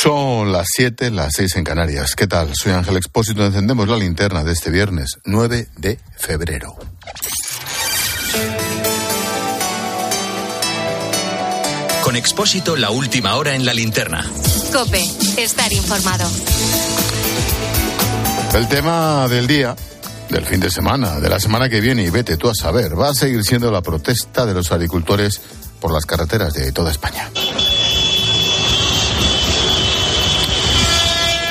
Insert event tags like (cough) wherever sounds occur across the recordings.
Son las 7, las 6 en Canarias. ¿Qué tal? Soy Ángel Expósito. Encendemos la linterna de este viernes 9 de febrero. Con Expósito, la última hora en la linterna. Cope, estar informado. El tema del día, del fin de semana, de la semana que viene, y vete tú a saber, va a seguir siendo la protesta de los agricultores por las carreteras de toda España.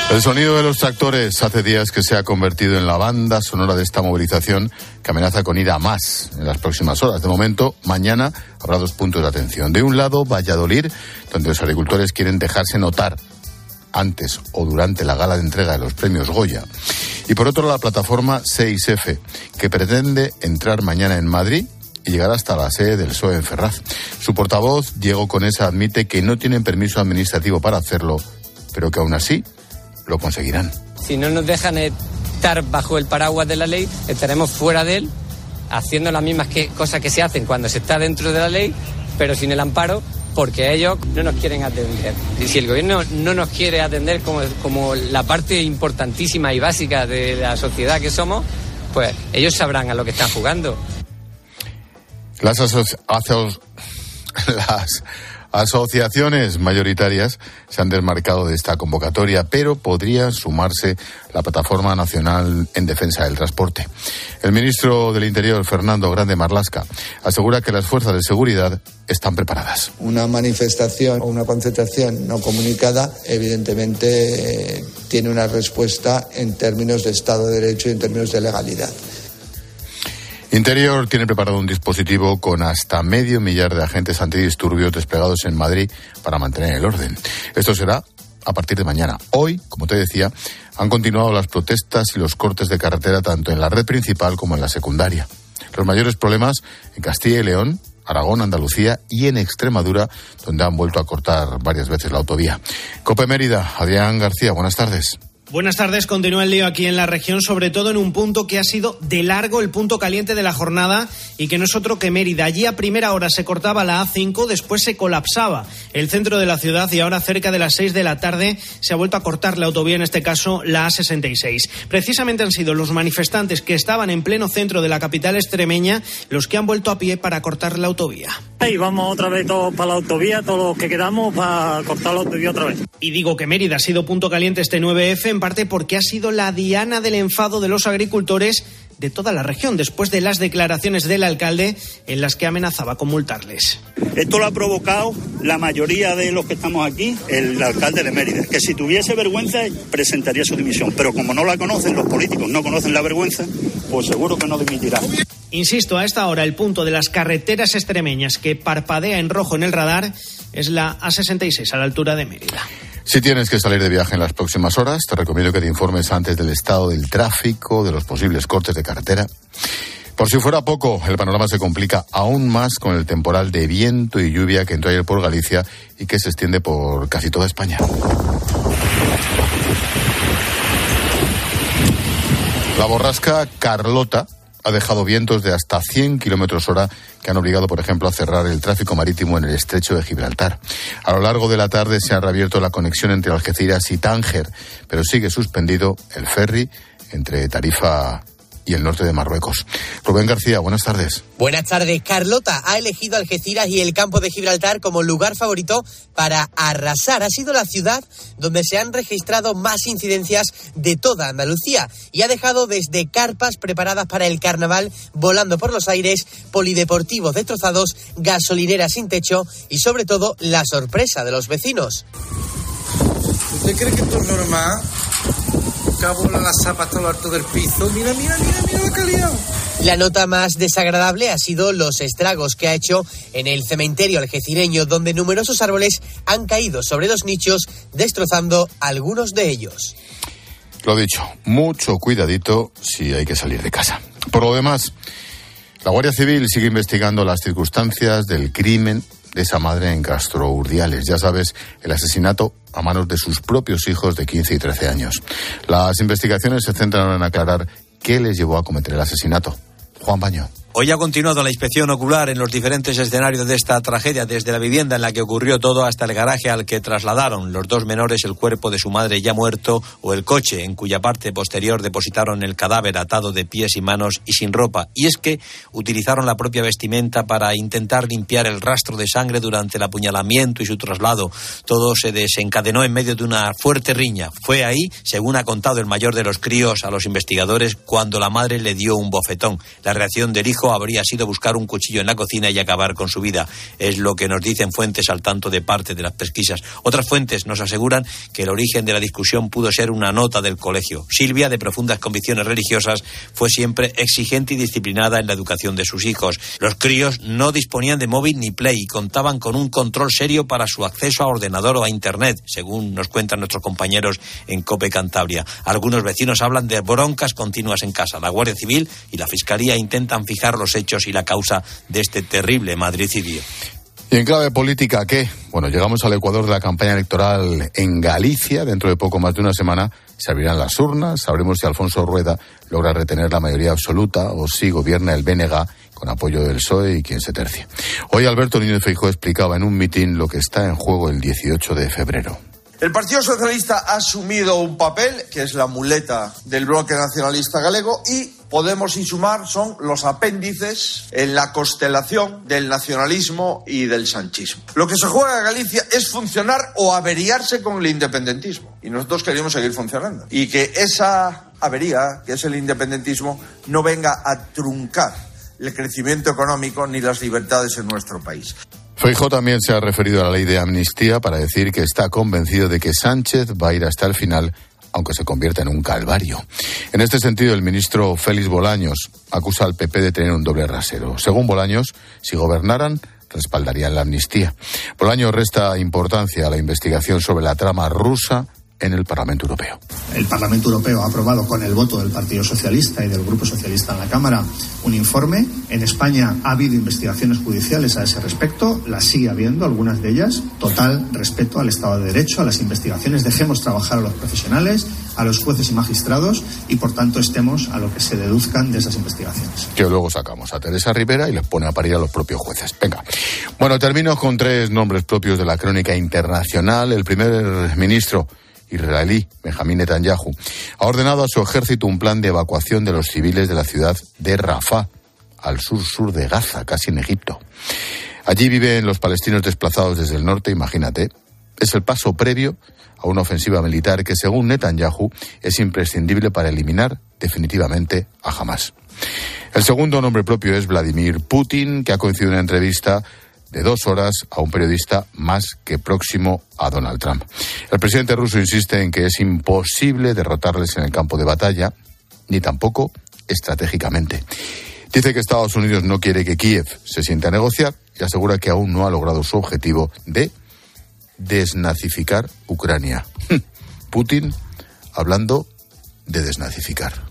El sonido de los tractores hace días que se ha convertido en la banda sonora de esta movilización que amenaza con ir a más en las próximas horas. De momento, mañana habrá dos puntos de atención. De un lado, Valladolid, donde los agricultores quieren dejarse notar antes o durante la gala de entrega de los premios Goya. Y por otro, la plataforma 6F, que pretende entrar mañana en Madrid y llegar hasta la sede del PSOE en Ferraz. Su portavoz, Diego Conesa, admite que no tienen permiso administrativo para hacerlo, pero que aún así lo conseguirán. Si no nos dejan estar bajo el paraguas de la ley, estaremos fuera de él, haciendo las mismas que, cosas que se hacen cuando se está dentro de la ley, pero sin el amparo, porque ellos no nos quieren atender. Y si el gobierno no nos quiere atender como, como la parte importantísima y básica de la sociedad que somos, pues ellos sabrán a lo que están jugando. Las, asociaciones (laughs) las asociaciones mayoritarias se han desmarcado de esta convocatoria, pero podría sumarse la Plataforma Nacional en Defensa del Transporte. El ministro del Interior, Fernando Grande Marlasca, asegura que las fuerzas de seguridad están preparadas. Una manifestación o una concentración no comunicada, evidentemente, tiene una respuesta en términos de Estado de Derecho y en términos de legalidad. Interior tiene preparado un dispositivo con hasta medio millar de agentes antidisturbios desplegados en Madrid para mantener el orden. Esto será a partir de mañana. Hoy, como te decía, han continuado las protestas y los cortes de carretera tanto en la red principal como en la secundaria. Los mayores problemas en Castilla y León, Aragón, Andalucía y en Extremadura, donde han vuelto a cortar varias veces la autovía. Cope Mérida, Adrián García, buenas tardes. Buenas tardes. Continúa el lío aquí en la región, sobre todo en un punto que ha sido de largo el punto caliente de la jornada y que no es otro que Mérida. Allí a primera hora se cortaba la A5, después se colapsaba el centro de la ciudad y ahora cerca de las 6 de la tarde se ha vuelto a cortar la autovía, en este caso la A66. Precisamente han sido los manifestantes que estaban en pleno centro de la capital extremeña los que han vuelto a pie para cortar la autovía. Y vamos otra vez todos para la autovía, todos los que quedamos para cortar la autovía otra vez. Y digo que Mérida ha sido punto caliente este 9F en parte porque ha sido la diana del enfado de los agricultores de toda la región después de las declaraciones del alcalde en las que amenazaba con multarles. Esto lo ha provocado la mayoría de los que estamos aquí, el alcalde de Mérida, que si tuviese vergüenza presentaría su dimisión, pero como no la conocen, los políticos no conocen la vergüenza, pues seguro que no dimitirá. Insisto, a esta hora el punto de las carreteras extremeñas que parpadea en rojo en el radar es la A66 a la altura de Mérida. Si tienes que salir de viaje en las próximas horas, te recomiendo que te informes antes del estado del tráfico, de los posibles cortes de carretera. Por si fuera poco, el panorama se complica aún más con el temporal de viento y lluvia que entró ayer por Galicia y que se extiende por casi toda España. La borrasca Carlota ha dejado vientos de hasta 100 kilómetros hora que han obligado, por ejemplo, a cerrar el tráfico marítimo en el estrecho de Gibraltar. A lo largo de la tarde se ha reabierto la conexión entre Algeciras y Tánger, pero sigue suspendido el ferry entre Tarifa y el norte de Marruecos. Rubén García, buenas tardes. Buenas tardes. Carlota ha elegido Algeciras y el campo de Gibraltar como lugar favorito para arrasar. Ha sido la ciudad donde se han registrado más incidencias de toda Andalucía y ha dejado desde carpas preparadas para el carnaval volando por los aires, polideportivos destrozados, gasolineras sin techo y sobre todo la sorpresa de los vecinos. ¿Usted cree que esto es normal? Cabo las zapas todo lo alto del piso. Mira, mira, mira, mira la calidad. La nota más desagradable ha sido los estragos que ha hecho en el cementerio algecireño, donde numerosos árboles han caído sobre los nichos, destrozando algunos de ellos. Lo dicho, mucho cuidadito si hay que salir de casa. Por lo demás, la Guardia Civil sigue investigando las circunstancias del crimen de esa madre en Castro Urdiales. Ya sabes, el asesinato a manos de sus propios hijos de 15 y 13 años. Las investigaciones se centran en aclarar qué les llevó a cometer el asesinato. Juan Baño. Hoy ha continuado la inspección ocular en los diferentes escenarios de esta tragedia, desde la vivienda en la que ocurrió todo hasta el garaje al que trasladaron los dos menores el cuerpo de su madre ya muerto o el coche en cuya parte posterior depositaron el cadáver atado de pies y manos y sin ropa. Y es que utilizaron la propia vestimenta para intentar limpiar el rastro de sangre durante el apuñalamiento y su traslado. Todo se desencadenó en medio de una fuerte riña. Fue ahí, según ha contado el mayor de los críos a los investigadores, cuando la madre le dio un bofetón. La reacción del hijo habría sido buscar un cuchillo en la cocina y acabar con su vida. Es lo que nos dicen fuentes al tanto de parte de las pesquisas. Otras fuentes nos aseguran que el origen de la discusión pudo ser una nota del colegio. Silvia, de profundas convicciones religiosas, fue siempre exigente y disciplinada en la educación de sus hijos. Los críos no disponían de móvil ni play y contaban con un control serio para su acceso a ordenador o a Internet, según nos cuentan nuestros compañeros en COPE Cantabria. Algunos vecinos hablan de broncas continuas en casa. La Guardia Civil y la Fiscalía intentan fijar los hechos y la causa de este terrible madricidio. Y en clave política, ¿qué? Bueno, llegamos al Ecuador de la campaña electoral en Galicia. Dentro de poco más de una semana se abrirán las urnas. Sabremos si Alfonso Rueda logra retener la mayoría absoluta o si gobierna el BNG con apoyo del PSOE y quien se tercie. Hoy Alberto Niño Feijóo explicaba en un mitin lo que está en juego el 18 de febrero. El Partido Socialista ha asumido un papel que es la muleta del bloque nacionalista galego y Podemos y Sumar son los apéndices en la constelación del nacionalismo y del sanchismo. Lo que se juega en Galicia es funcionar o averiarse con el independentismo. Y nosotros queremos seguir funcionando. Y que esa avería, que es el independentismo, no venga a truncar el crecimiento económico ni las libertades en nuestro país. Feijo también se ha referido a la ley de amnistía para decir que está convencido de que Sánchez va a ir hasta el final aunque se convierta en un calvario. En este sentido, el ministro Félix Bolaños acusa al PP de tener un doble rasero. Según Bolaños, si gobernaran, respaldarían la amnistía. Bolaños resta importancia a la investigación sobre la trama rusa en el Parlamento Europeo. El Parlamento Europeo ha aprobado con el voto del Partido Socialista y del Grupo Socialista en la Cámara un informe. En España ha habido investigaciones judiciales a ese respecto, las sigue habiendo, algunas de ellas. Total respeto al Estado de Derecho, a las investigaciones. Dejemos trabajar a los profesionales, a los jueces y magistrados y, por tanto, estemos a lo que se deduzcan de esas investigaciones. Que luego sacamos a Teresa Rivera y les pone a parir a los propios jueces. Venga. Bueno, termino con tres nombres propios de la crónica internacional. El primer ministro israelí, Benjamín Netanyahu, ha ordenado a su ejército un plan de evacuación de los civiles de la ciudad de Rafah, al sur-sur de Gaza, casi en Egipto. Allí viven los palestinos desplazados desde el norte, imagínate. Es el paso previo a una ofensiva militar que, según Netanyahu, es imprescindible para eliminar definitivamente a Hamas. El segundo nombre propio es Vladimir Putin, que ha coincidido en una entrevista de dos horas a un periodista más que próximo a Donald Trump. El presidente ruso insiste en que es imposible derrotarles en el campo de batalla, ni tampoco estratégicamente. Dice que Estados Unidos no quiere que Kiev se sienta a negociar y asegura que aún no ha logrado su objetivo de desnazificar Ucrania. (laughs) Putin hablando de desnazificar.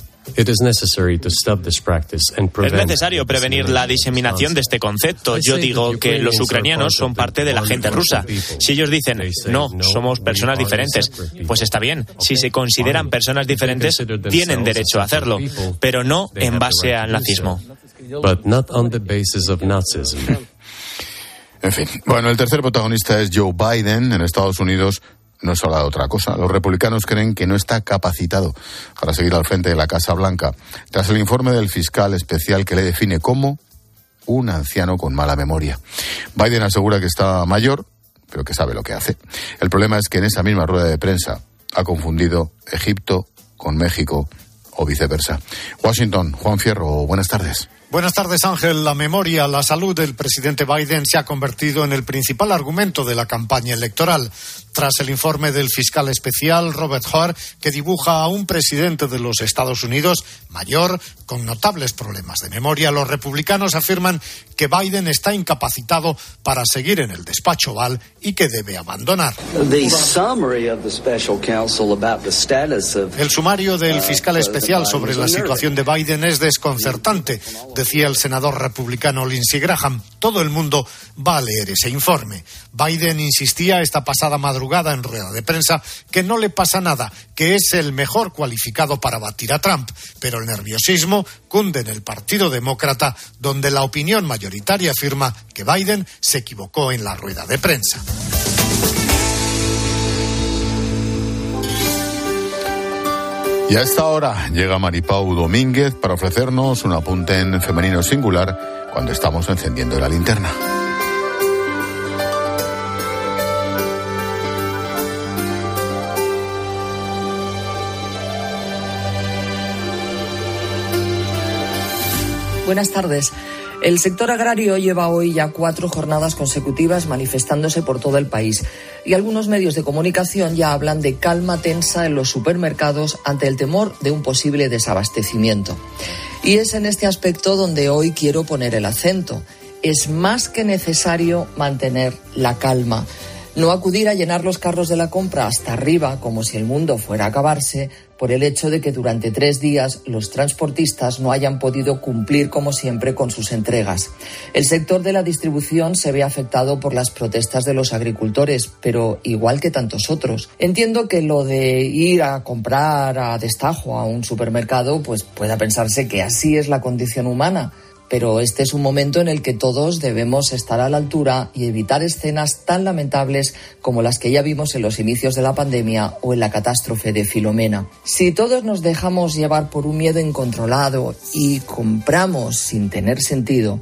Es necesario prevenir la diseminación de este concepto. Yo digo que los ucranianos son parte de la gente rusa. Si ellos dicen, no, somos personas diferentes, pues está bien. Si se consideran personas diferentes, tienen derecho a hacerlo, pero no en base al nazismo. En fin, bueno, el tercer protagonista es Joe Biden en Estados Unidos no es habla de otra cosa. Los republicanos creen que no está capacitado para seguir al frente de la Casa Blanca, tras el informe del fiscal especial que le define como un anciano con mala memoria. Biden asegura que está mayor, pero que sabe lo que hace. El problema es que en esa misma rueda de prensa ha confundido Egipto con México o viceversa. Washington, Juan Fierro, buenas tardes. Buenas tardes, Ángel. La memoria, la salud del presidente Biden se ha convertido en el principal argumento de la campaña electoral. Tras el informe del fiscal especial Robert Hart, que dibuja a un presidente de los Estados Unidos mayor, con notables problemas de memoria, los republicanos afirman que Biden está incapacitado para seguir en el despacho Oval y que debe abandonar. El sumario del fiscal especial sobre la situación de Biden es desconcertante decía el senador republicano Lindsey Graham. Todo el mundo va a leer ese informe. Biden insistía esta pasada madrugada en rueda de prensa que no le pasa nada, que es el mejor cualificado para batir a Trump, pero el nerviosismo cunde en el Partido Demócrata, donde la opinión mayoritaria afirma que Biden se equivocó en la rueda de prensa. Y a esta hora llega Maripau Domínguez para ofrecernos un apunte en femenino singular cuando estamos encendiendo la linterna. Buenas tardes. El sector agrario lleva hoy ya cuatro jornadas consecutivas manifestándose por todo el país y algunos medios de comunicación ya hablan de calma tensa en los supermercados ante el temor de un posible desabastecimiento. Y es en este aspecto donde hoy quiero poner el acento. Es más que necesario mantener la calma no acudir a llenar los carros de la compra hasta arriba como si el mundo fuera a acabarse por el hecho de que durante tres días los transportistas no hayan podido cumplir como siempre con sus entregas. El sector de la distribución se ve afectado por las protestas de los agricultores, pero igual que tantos otros. Entiendo que lo de ir a comprar a destajo a un supermercado, pues pueda pensarse que así es la condición humana pero este es un momento en el que todos debemos estar a la altura y evitar escenas tan lamentables como las que ya vimos en los inicios de la pandemia o en la catástrofe de Filomena. Si todos nos dejamos llevar por un miedo incontrolado y compramos sin tener sentido,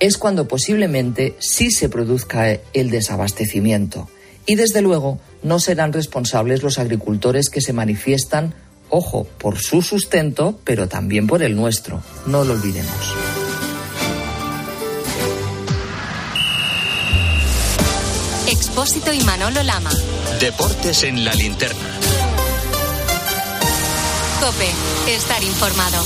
es cuando posiblemente sí se produzca el desabastecimiento. Y desde luego no serán responsables los agricultores que se manifiestan, ojo, por su sustento, pero también por el nuestro. No lo olvidemos. Expósito y Manolo Lama. Deportes en la linterna. Cope, estar informado.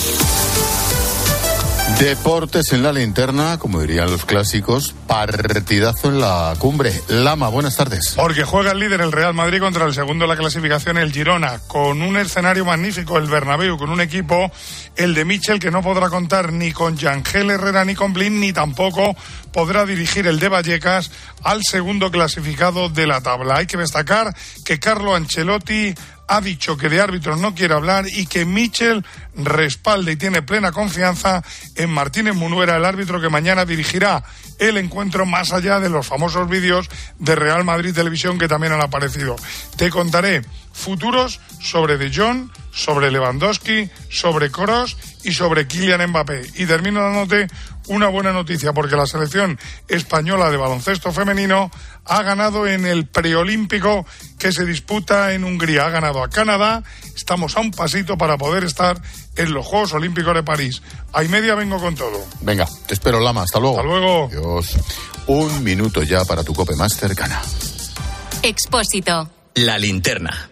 Deportes en la linterna, como dirían los clásicos, partidazo en la cumbre. Lama, buenas tardes. Porque juega el líder el Real Madrid contra el segundo de la clasificación, el Girona, con un escenario magnífico, el Bernabéu, con un equipo, el de Michel, que no podrá contar ni con Yangel Herrera ni con Blin, ni tampoco podrá dirigir el de Vallecas al segundo clasificado de la tabla. Hay que destacar que Carlo Ancelotti ha dicho que de árbitros no quiere hablar y que Michel respalda y tiene plena confianza en Martínez Munuera, el árbitro que mañana dirigirá el encuentro más allá de los famosos vídeos de Real Madrid Televisión que también han aparecido. Te contaré futuros sobre De Jong, sobre Lewandowski, sobre Kroos y sobre Kylian Mbappé. Y termino dándote una buena noticia porque la selección española de baloncesto femenino ha ganado en el preolímpico que se disputa en Hungría. Ha ganado a Canadá. Estamos a un pasito para poder estar en los Juegos Olímpicos de París. A y media vengo con todo. Venga, te espero, Lama. Hasta luego. Hasta luego. Dios. Un minuto ya para tu cope más cercana. Expósito. La linterna.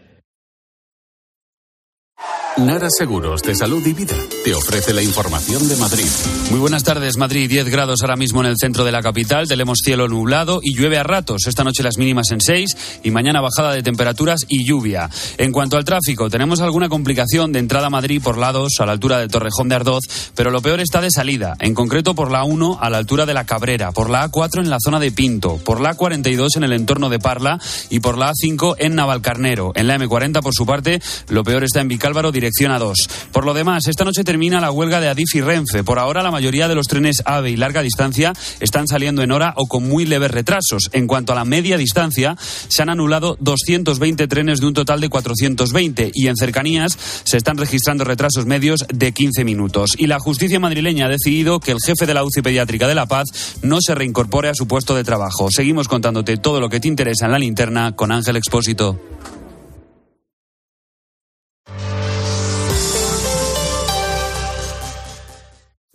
Nara Seguros de Salud y Vida te ofrece la información de Madrid. Muy buenas tardes, Madrid. 10 grados ahora mismo en el centro de la capital. Tenemos cielo nublado y llueve a ratos. Esta noche las mínimas en 6 y mañana bajada de temperaturas y lluvia. En cuanto al tráfico, tenemos alguna complicación de entrada a Madrid por lados a la altura de Torrejón de Ardoz, pero lo peor está de salida. En concreto por la 1 a la altura de la Cabrera, por la A4 en la zona de Pinto, por la A42 en el entorno de Parla y por la A5 en Navalcarnero. En la M40, por su parte, lo peor está en Vicálvaro, dirección a 2. Por lo demás, esta noche termina la huelga de Adif y Renfe. Por ahora, la mayoría de los trenes AVE y larga distancia están saliendo en hora o con muy leves retrasos. En cuanto a la media distancia, se han anulado 220 trenes de un total de 420 y en cercanías se están registrando retrasos medios de 15 minutos. Y la justicia madrileña ha decidido que el jefe de la UCI pediátrica de La Paz no se reincorpore a su puesto de trabajo. Seguimos contándote todo lo que te interesa en la linterna con Ángel Expósito.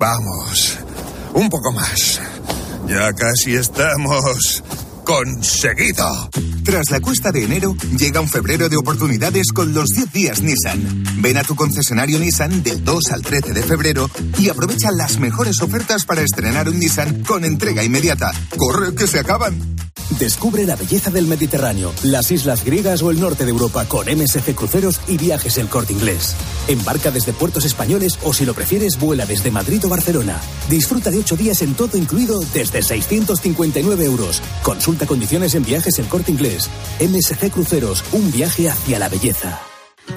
Vamos, un poco más. Ya casi estamos conseguido. Tras la cuesta de enero, llega un febrero de oportunidades con los 10 días Nissan. Ven a tu concesionario Nissan del 2 al 13 de febrero y aprovecha las mejores ofertas para estrenar un Nissan con entrega inmediata. ¡Corre que se acaban! Descubre la belleza del Mediterráneo, las islas griegas o el norte de Europa con MSC Cruceros y Viajes El Corte Inglés. Embarca desde puertos españoles o si lo prefieres vuela desde Madrid o Barcelona. Disfruta de ocho días en todo incluido desde 659 euros. Consulta condiciones en Viajes El Corte Inglés. MSC Cruceros, un viaje hacia la belleza.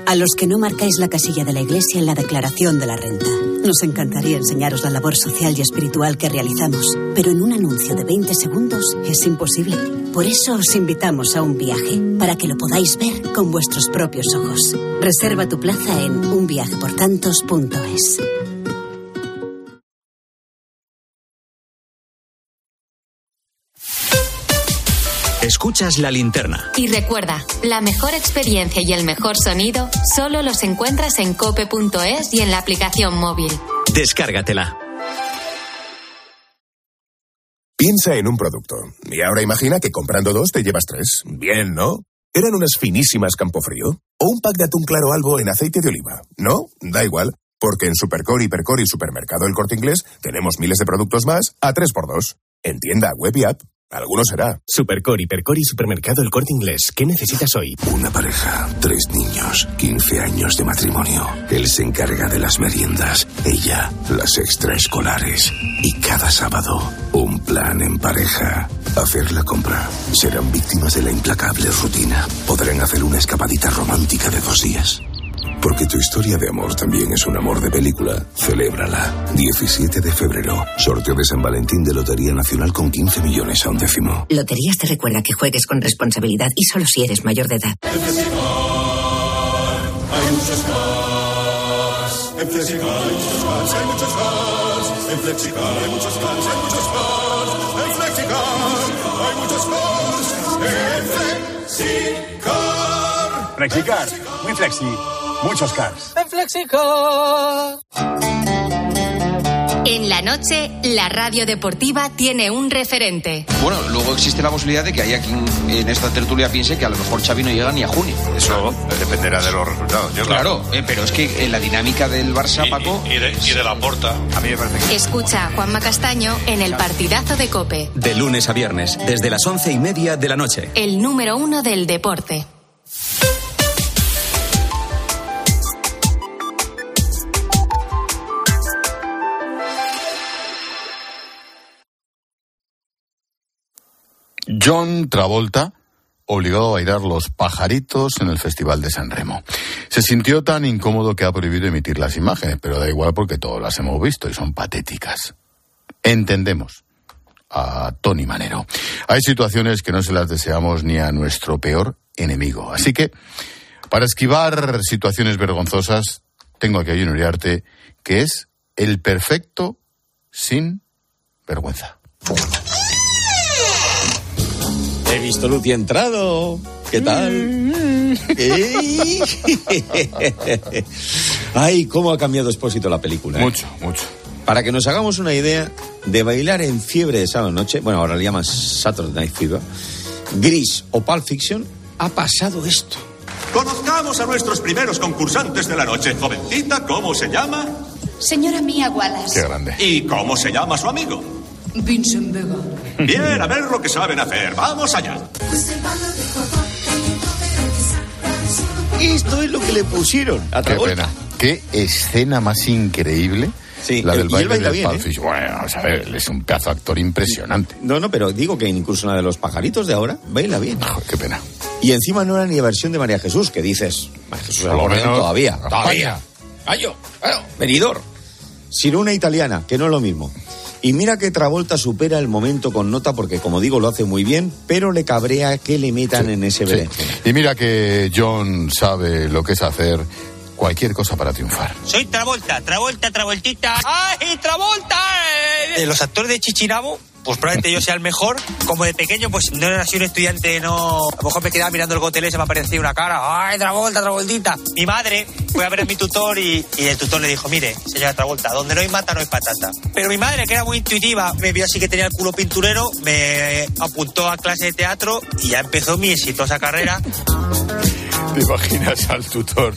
A los que no marcáis la casilla de la iglesia en la declaración de la renta. Nos encantaría enseñaros la labor social y espiritual que realizamos, pero en un anuncio de 20 segundos es imposible. Por eso os invitamos a un viaje, para que lo podáis ver con vuestros propios ojos. Reserva tu plaza en unviajeportantos.es. Escuchas la linterna. Y recuerda, la mejor experiencia y el mejor sonido solo los encuentras en cope.es y en la aplicación móvil. Descárgatela. Piensa en un producto. Y ahora imagina que comprando dos te llevas tres. Bien, ¿no? Eran unas finísimas Campofrío. O un pack de atún claro albo en aceite de oliva. ¿No? Da igual. Porque en Supercore, Hipercore y Supermercado El Corte Inglés tenemos miles de productos más a 3x2. En tienda, web y app. Alguno será. Supercore, Hipercore y Supermercado El Corte Inglés. ¿Qué necesitas hoy? Una pareja, tres niños, 15 años de matrimonio. Él se encarga de las meriendas, ella las extraescolares. Y cada sábado, un plan en pareja. Hacer la compra. Serán víctimas de la implacable rutina. Podrán hacer una escapadita romántica de dos días. Porque tu historia de amor también es un amor de película. Celébrala. 17 de febrero. Sorteo de San Valentín de Lotería Nacional con 15 millones a un décimo. Loterías te recuerda que juegues con responsabilidad y solo si eres mayor de edad. Hay muchos cars. En Flexicar hay muchos cars, hay muchos cars. En Flexicar hay muchos cars, hay muchos cars. En Flexicar hay muchos cars. En Flexicar. Flexicar, muy flexi, muchos cars. En Flexicar. En la noche, la radio deportiva tiene un referente. Bueno, luego existe la posibilidad de que haya quien en esta tertulia piense que a lo mejor Xavi no llega ni a junio. Eso dependerá de los resultados. Yo, Claro, eh, pero es que en la dinámica del Barça, Paco... Y de, y de la porta. A mí me parece que... Escucha a Juanma Castaño en el partidazo de Cope, De lunes a viernes, desde las once y media de la noche. el número uno del deporte. John Travolta, obligado a bailar los pajaritos en el Festival de San Remo. Se sintió tan incómodo que ha prohibido emitir las imágenes, pero da igual porque todas las hemos visto y son patéticas. Entendemos a Tony Manero. Hay situaciones que no se las deseamos ni a nuestro peor enemigo. Así que, para esquivar situaciones vergonzosas, tengo aquí a que es el perfecto sin vergüenza. Visto Luz y entrado. ¿Qué tal? ¡Ey! (laughs) Ay, cómo ha cambiado Expósito la película. ¿eh? Mucho, mucho. Para que nos hagamos una idea de bailar en fiebre de sábado noche, bueno, ahora le llaman Saturday Night Fever, Gris o Pulp Fiction, ha pasado esto. Conozcamos a nuestros primeros concursantes de la noche. Jovencita, ¿cómo se llama? Señora Mía Wallace. grande. ¿Y cómo se llama su amigo? Vincent Vega. Bien, a ver lo que saben hacer. Vamos allá. Esto es lo que le pusieron a Qué Travolta. pena. Qué escena más increíble. la y del baile del bien, Pulp ¿eh? Fiction. Bueno, vamos a ver, él es un pedazo actor impresionante. No, no, pero digo que incluso una de los pajaritos de ahora baila bien. qué pena. Y encima no era ni versión de María Jesús, que dices, María Jesús lo menos, todavía, todavía. Ayo, ayo, venidor. Sino una italiana, que no es lo mismo. Y mira que Travolta supera el momento con nota porque, como digo, lo hace muy bien, pero le cabrea que le metan en ese Sí. Y mira que John sabe lo que es hacer cualquier cosa para triunfar. Soy Travolta, Travolta, Travoltita. ¡Ay, Travolta! De los actores de Chichinabo, pues probablemente yo sea el mejor. Como de pequeño, pues no era así un estudiante, no. A lo mejor me quedaba mirando el gotelé y se me aparecía una cara. ¡Ay, Travolta, Travoltita! Mi madre fue a ver a mi tutor y, y el tutor le dijo: Mire, señora Travolta, donde no hay mata no hay patata. Pero mi madre, que era muy intuitiva, me vio así que tenía el culo pinturero, me apuntó a clase de teatro y ya empezó mi exitosa carrera. ¿Te imaginas al tutor?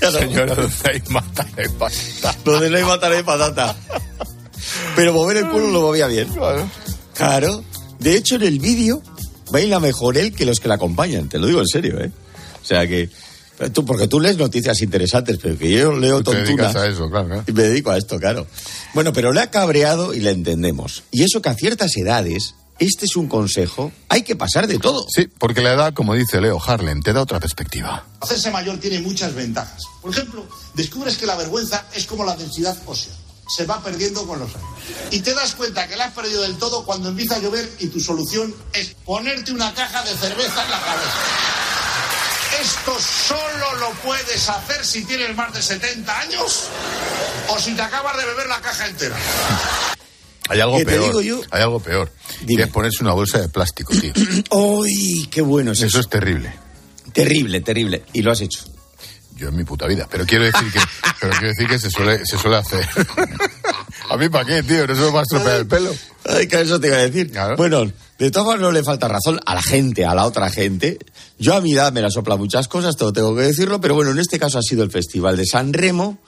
Señora, donde hay mata de patata. Donde no hay mata no hay patata. Pero mover el culo lo movía bien. Claro. De hecho, en el vídeo baila mejor él que los que la acompañan, te lo digo en serio, ¿eh? O sea que... Tú, porque tú lees noticias interesantes, pero que yo leo Tú te tontunas. dedicas a eso, claro. ¿eh? Y me dedico a esto, claro. Bueno, pero le ha cabreado y le entendemos. Y eso que a ciertas edades, este es un consejo, hay que pasar de todo. Sí, porque la edad, como dice Leo Harlem, te da otra perspectiva. Hacerse mayor tiene muchas ventajas. Por ejemplo, descubres que la vergüenza es como la densidad ósea. Se va perdiendo con los años. Y te das cuenta que la has perdido del todo cuando empieza a llover y tu solución es ponerte una caja de cerveza en la cabeza. Esto solo lo puedes hacer si tienes más de 70 años o si te acabas de beber la caja entera. Hay algo ¿Qué te peor. digo yo? Hay algo peor. Que es ponerse una bolsa de plástico, tío. (clears throat) ¡Uy, qué bueno es Eso eso! es terrible. Terrible, terrible. Y lo has hecho. Yo en mi puta vida. Pero quiero decir que, (laughs) pero quiero decir que se suele, se suele hacer. (laughs) a mí para qué, tío, no se me va a estropear el pelo. Ay, que eso te iba a decir. Bueno, de todas formas no le falta razón a la gente, a la otra gente. Yo a mi edad me la sopla muchas cosas, todo tengo que decirlo, pero bueno, en este caso ha sido el Festival de San Remo,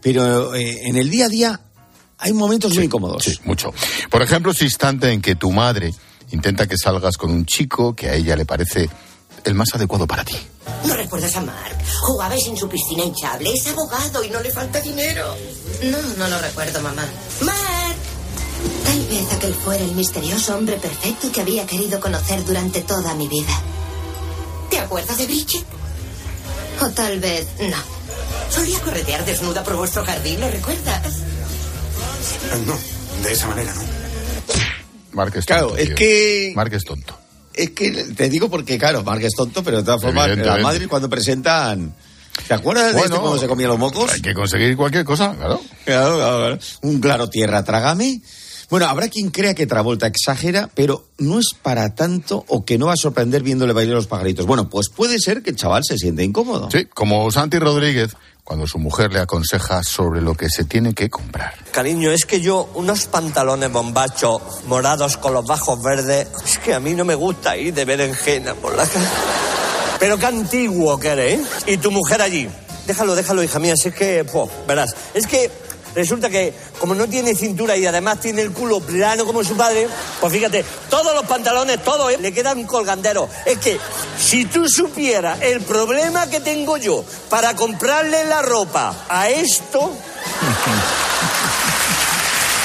pero eh, en el día a día hay momentos muy incómodos. Sí, mucho. Por ejemplo, ese instante en que tu madre intenta que salgas con un chico que a ella le parece el más adecuado para ti. ¿No recuerdas a Mark? Jugabais en su piscina hinchable. Es abogado y no le falta dinero. No, no lo recuerdo, mamá. Mark. Tal vez aquel fuera el misterioso hombre perfecto que había querido conocer durante toda mi vida. ¿Te acuerdas de Bridget? O tal vez no. Solía corretear desnuda por vuestro jardín, ¿lo recuerdas? No, de esa manera no. Mark es Claro, tonto. es tío. que- Mark es tonto. Es que te digo porque, claro, Marc es tonto, pero de todas formas, Evidentemente. Madrid cuando presentan... ¿Te acuerdas de este cuando se comía los mocos? Hay que conseguir cualquier cosa, claro. Claro, claro, claro. Un claro tierra, trágame. Bueno, habrá quien crea que Travolta exagera, pero no es para tanto o que no va a sorprender viéndole bailar los pajaritos. Bueno, pues puede ser que el chaval se siente incómodo. Sí, como Santi Rodríguez, cuando su mujer le aconseja sobre lo que se tiene que comprar. Cariño, es que yo unos pantalones bombachos morados con los bajos verdes, es que a mí no me gusta ir de berenjena por la calle. Pero qué antiguo que eres, ¿eh? Y tu mujer allí. Déjalo, déjalo, hija mía, si es que, pues, verás, es que resulta que como no tiene cintura y además tiene el culo plano como su padre, pues fíjate, todos los pantalones, todos, ¿eh? le quedan colganderos. Es que si tú supieras el problema que tengo yo para comprarle la ropa a esto, (laughs)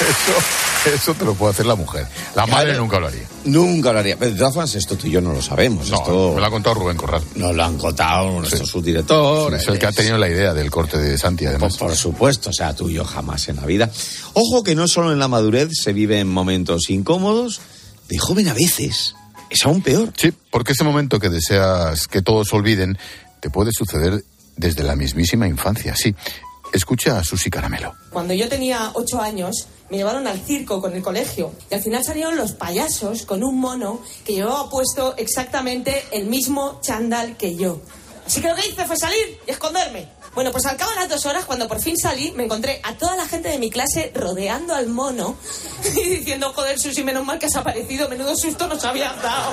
(laughs) Eso, (laughs) eso te lo puede hacer la mujer. La madre nunca lo haría. Nunca lo haría. Pero de todas formas, esto tú y yo no lo sabemos. No, esto me lo ha contado Rubén Corral. nos lo han contado nuestro subdirector. es el que ha tenido la idea del corte de Santi, además. Por, por supuesto, o sea, tú y yo jamás en la vida. Ojo que no solo en la madurez se viven momentos incómodos, de joven a veces es aún peor. Sí, porque ese momento que deseas que todos olviden te puede suceder desde la mismísima infancia. Sí, escucha a Susi Caramelo. Cuando yo tenía ocho años, me llevaron al circo con el colegio y al final salieron los payasos con un mono que llevaba puesto exactamente el mismo chándal que yo. Así que lo que hice fue salir y esconderme. Bueno, pues al cabo de las dos horas, cuando por fin salí, me encontré a toda la gente de mi clase rodeando al mono (laughs) y diciendo, joder, Susi, menos mal que has aparecido, menudo susto nos habías dado.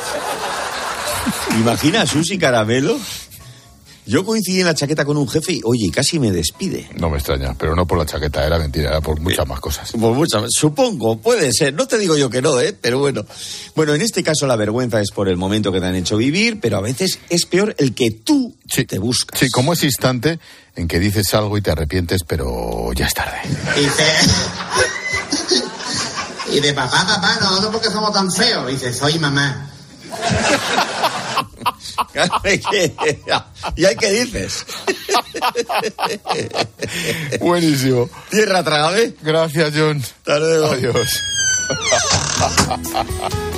Imagina a Susi Caramelo. Yo coincidí en la chaqueta con un jefe y, oye, casi me despide. No me extraña, pero no por la chaqueta, era mentira, era por muchas más cosas. Por muchas, supongo, puede ser. No te digo yo que no, ¿eh? Pero bueno. Bueno, en este caso la vergüenza es por el momento que te han hecho vivir, pero a veces es peor el que tú te buscas. Sí, como ese instante en que dices algo y te arrepientes, pero ya es tarde. Y (laughs) de papá, papá, no, no porque somos tan feos. Dice, soy mamá. (laughs) ¿Y ahí qué dices? (laughs) Buenísimo. Tierra, trágame. Gracias, John. Hasta luego. Adiós. (laughs)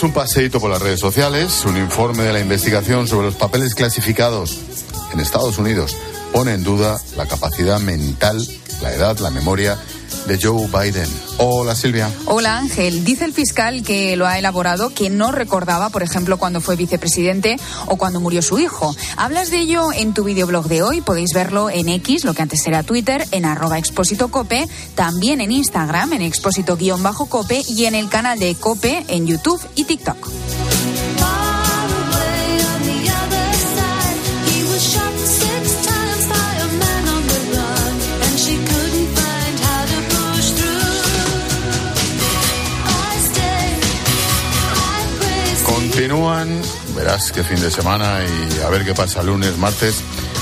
un paseíto por las redes sociales. Un informe de la investigación sobre los papeles clasificados en Estados Unidos pone en duda la capacidad mental, la edad, la memoria de Joe Biden. Hola Silvia. Hola Ángel. Dice el fiscal que lo ha elaborado que no recordaba, por ejemplo, cuando fue vicepresidente o cuando murió su hijo. Hablas de ello en tu videoblog de hoy. Podéis verlo en X, lo que antes era Twitter, en arroba expósito cope, también en Instagram, en expósito-cope y en el canal de Cope en YouTube y TikTok. Continúan, verás qué fin de semana y a ver qué pasa lunes, martes,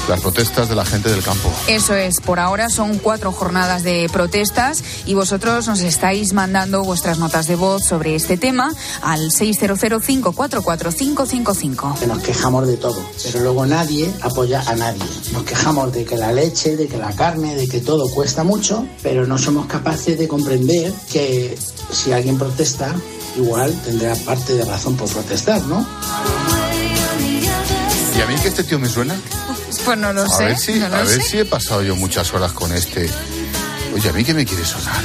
las protestas de la gente del campo. Eso es, por ahora son cuatro jornadas de protestas y vosotros nos estáis mandando vuestras notas de voz sobre este tema al 600544555. Nos quejamos de todo, pero luego nadie apoya a nadie. Nos quejamos de que la leche, de que la carne, de que todo cuesta mucho, pero no somos capaces de comprender que si alguien protesta, igual tendrá parte de razón por protestar, ¿no? ¿Y a mí que este tío me suena? Pues no lo a sé. Ver si, no lo a ver sé. si he pasado yo muchas horas con este. Oye, ¿a mí qué me quiere sonar?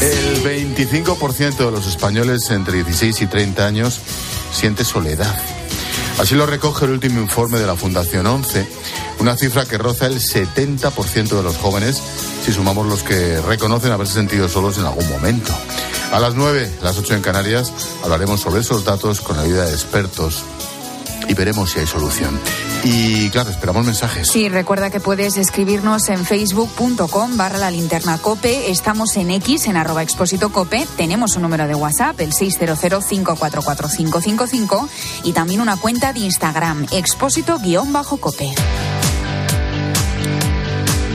El 25% de los españoles entre 16 y 30 años siente soledad. Así lo recoge el último informe de la Fundación 11, una cifra que roza el 70% de los jóvenes si sumamos los que reconocen haberse sentido solos en algún momento. A las 9, las 8 en Canarias, hablaremos sobre esos datos con la ayuda de expertos y veremos si hay solución. Y claro, esperamos mensajes. Sí, recuerda que puedes escribirnos en facebook.com barra la linterna cope. Estamos en X, en arroba expósito cope. Tenemos un número de WhatsApp, el 600544555 y también una cuenta de Instagram, expósito-cope.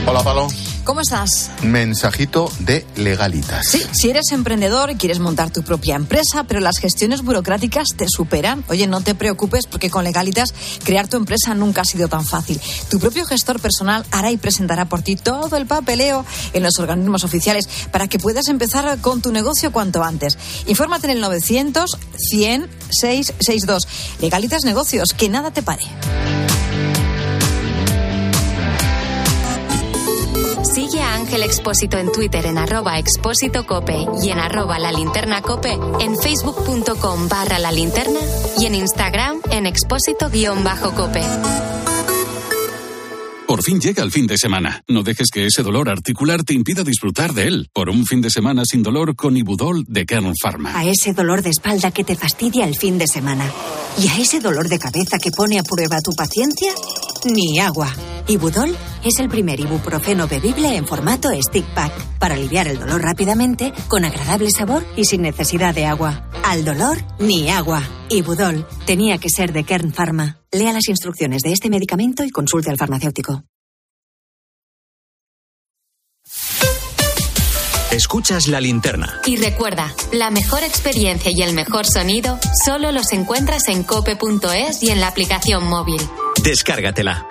Hola, Palo. ¿Cómo estás? Mensajito de legalitas. Sí, si eres emprendedor y quieres montar tu propia empresa, pero las gestiones burocráticas te superan, oye, no te preocupes porque con Legalitas crear tu empresa nunca ha sido tan fácil. Tu propio gestor personal hará y presentará por ti todo el papeleo en los organismos oficiales para que puedas empezar con tu negocio cuanto antes. Infórmate en el 900 100 662. Legalitas Negocios, que nada te pare. Sigue a Ángel Expósito en Twitter en arroba expósito cope y en arroba la linterna cope, en facebook.com barra la linterna y en Instagram en expósito guion bajo cope. Por fin llega el fin de semana. No dejes que ese dolor articular te impida disfrutar de él. Por un fin de semana sin dolor con Ibudol de Kern Pharma. A ese dolor de espalda que te fastidia el fin de semana. Y a ese dolor de cabeza que pone a prueba tu paciencia, ni agua. Ibudol es el primer ibuprofeno bebible en formato stick pack para aliviar el dolor rápidamente, con agradable sabor y sin necesidad de agua. Al dolor, ni agua. Ibudol tenía que ser de Kern Pharma. Lea las instrucciones de este medicamento y consulte al farmacéutico. Escuchas la linterna. Y recuerda, la mejor experiencia y el mejor sonido solo los encuentras en cope.es y en la aplicación móvil. Descárgatela.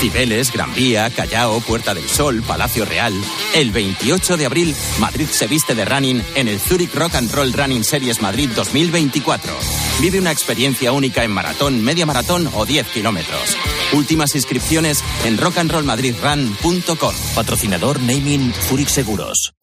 Cibeles, Gran Vía, Callao, Puerta del Sol, Palacio Real. El 28 de abril, Madrid se viste de running en el Zurich Rock and Roll Running Series Madrid 2024. Vive una experiencia única en maratón, media maratón o 10 kilómetros. Últimas inscripciones en rockandrollmadridrun.com. Patrocinador Naming Zurich Seguros.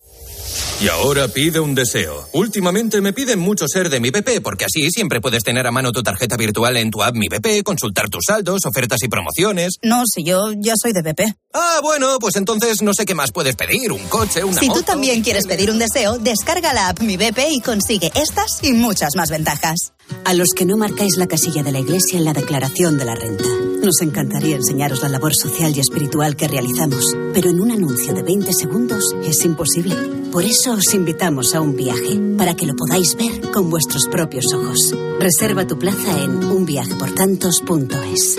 Y ahora pide un deseo. Últimamente me piden mucho ser de mi BP, porque así siempre puedes tener a mano tu tarjeta virtual en tu app Mi BP, consultar tus saldos, ofertas y promociones. No, si yo ya soy de BP. Ah, bueno, pues entonces no sé qué más puedes pedir. Un coche, una Si tú también quieres pedir un deseo, descarga la app Mi BP y consigue estas y muchas más ventajas. A los que no marcáis la casilla de la Iglesia en la declaración de la renta. Nos encantaría enseñaros la labor social y espiritual que realizamos, pero en un anuncio de 20 segundos es imposible. Por eso os invitamos a un viaje, para que lo podáis ver con vuestros propios ojos. Reserva tu plaza en unviajeportantos.es.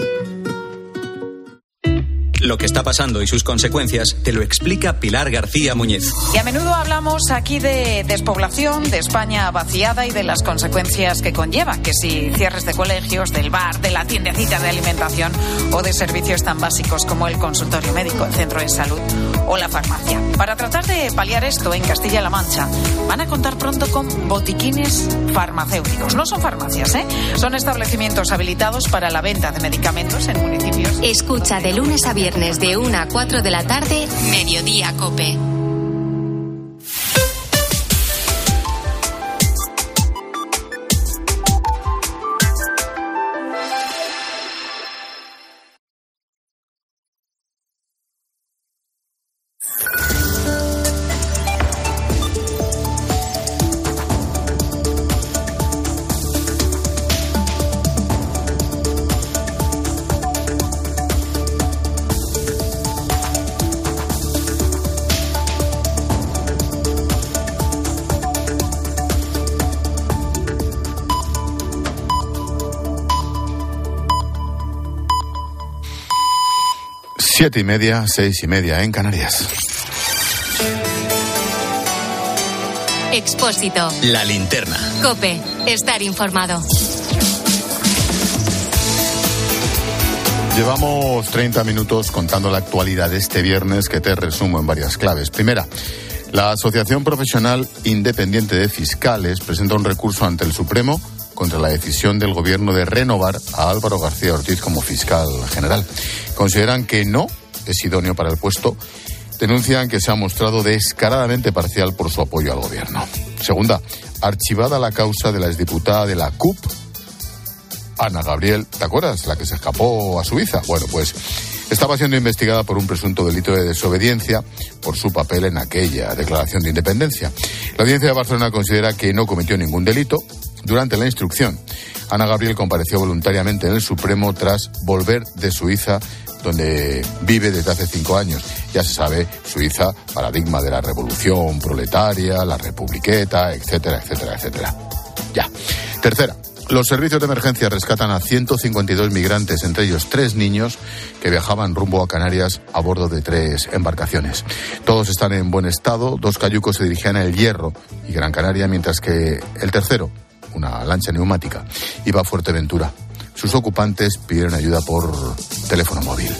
Lo que está pasando y sus consecuencias te lo explica Pilar García Muñez. Y a menudo hablamos aquí de despoblación, de España vaciada y de las consecuencias que conlleva, que si cierres de colegios, del bar, de la tiendecita de alimentación o de servicios tan básicos como el consultorio médico, el centro de salud o la farmacia. Para tratar de paliar esto en Castilla-La Mancha, van a contar pronto con botiquines farmacéuticos. No son farmacias, ¿eh? Son establecimientos habilitados para la venta de medicamentos en municipios. Escucha de lunes a viernes de 1 a 4 de la tarde, Mediodía Cope. Siete y media, seis y media en Canarias. Expósito. La linterna. Cope. Estar informado. Llevamos 30 minutos contando la actualidad de este viernes que te resumo en varias claves. Primera, la Asociación Profesional Independiente de Fiscales presenta un recurso ante el Supremo contra la decisión del gobierno de renovar a Álvaro García Ortiz como fiscal general. Consideran que no es idóneo para el puesto. Denuncian que se ha mostrado descaradamente parcial por su apoyo al gobierno. Segunda, archivada la causa de la exdiputada de la CUP, Ana Gabriel, ¿te acuerdas? La que se escapó a Suiza. Bueno, pues estaba siendo investigada por un presunto delito de desobediencia por su papel en aquella declaración de independencia. La audiencia de Barcelona considera que no cometió ningún delito, durante la instrucción, Ana Gabriel compareció voluntariamente en el Supremo tras volver de Suiza, donde vive desde hace cinco años. Ya se sabe, Suiza, paradigma de la revolución proletaria, la republiqueta, etcétera, etcétera, etcétera. Ya. Tercera. Los servicios de emergencia rescatan a 152 migrantes, entre ellos tres niños que viajaban rumbo a Canarias a bordo de tres embarcaciones. Todos están en buen estado, dos cayucos se dirigían a El Hierro y Gran Canaria, mientras que el tercero, una lancha neumática, iba a Fuerteventura. Sus ocupantes pidieron ayuda por teléfono móvil.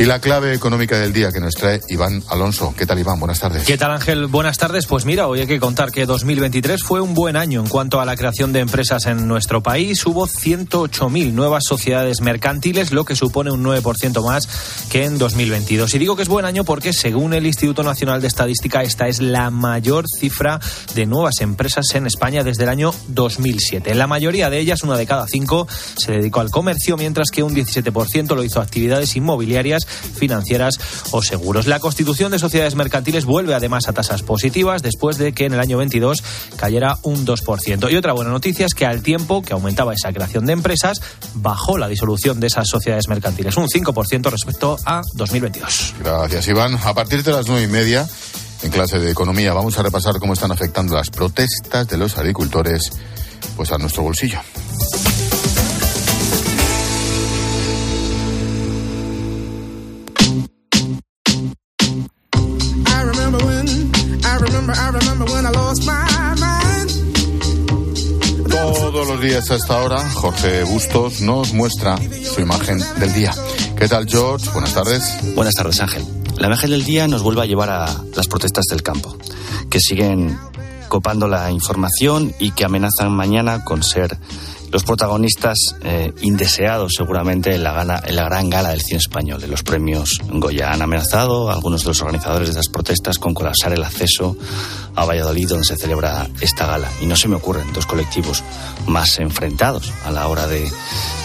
Y la clave económica del día que nos trae Iván Alonso. ¿Qué tal, Iván? Buenas tardes. ¿Qué tal, Ángel? Buenas tardes. Pues mira, hoy hay que contar que 2023 fue un buen año en cuanto a la creación de empresas en nuestro país. Hubo 108.000 nuevas sociedades mercantiles, lo que supone un 9% más que en 2022. Y digo que es buen año porque, según el Instituto Nacional de Estadística, esta es la mayor cifra de nuevas empresas en España desde el año 2007. La mayoría de ellas, una de cada cinco, se dedicó al comercio, mientras que un 17% lo hizo a actividades inmobiliarias financieras o seguros. La constitución de sociedades mercantiles vuelve además a tasas positivas después de que en el año 22 cayera un 2%. Y otra buena noticia es que al tiempo que aumentaba esa creación de empresas, bajó la disolución de esas sociedades mercantiles, un 5% respecto a 2022. Gracias, Iván. A partir de las nueve y media, en clase de economía, vamos a repasar cómo están afectando las protestas de los agricultores pues a nuestro bolsillo. Todos los días a esta hora, Jorge Bustos nos muestra su imagen del día. ¿Qué tal, George? Buenas tardes. Buenas tardes, Ángel. La imagen del día nos vuelve a llevar a las protestas del campo, que siguen copando la información y que amenazan mañana con ser los protagonistas eh, indeseados seguramente en la, gala, en la gran gala del cine español, de los premios Goya. Han amenazado a algunos de los organizadores de estas protestas con colapsar el acceso a Valladolid donde se celebra esta gala. Y no se me ocurren dos colectivos más enfrentados a la hora de,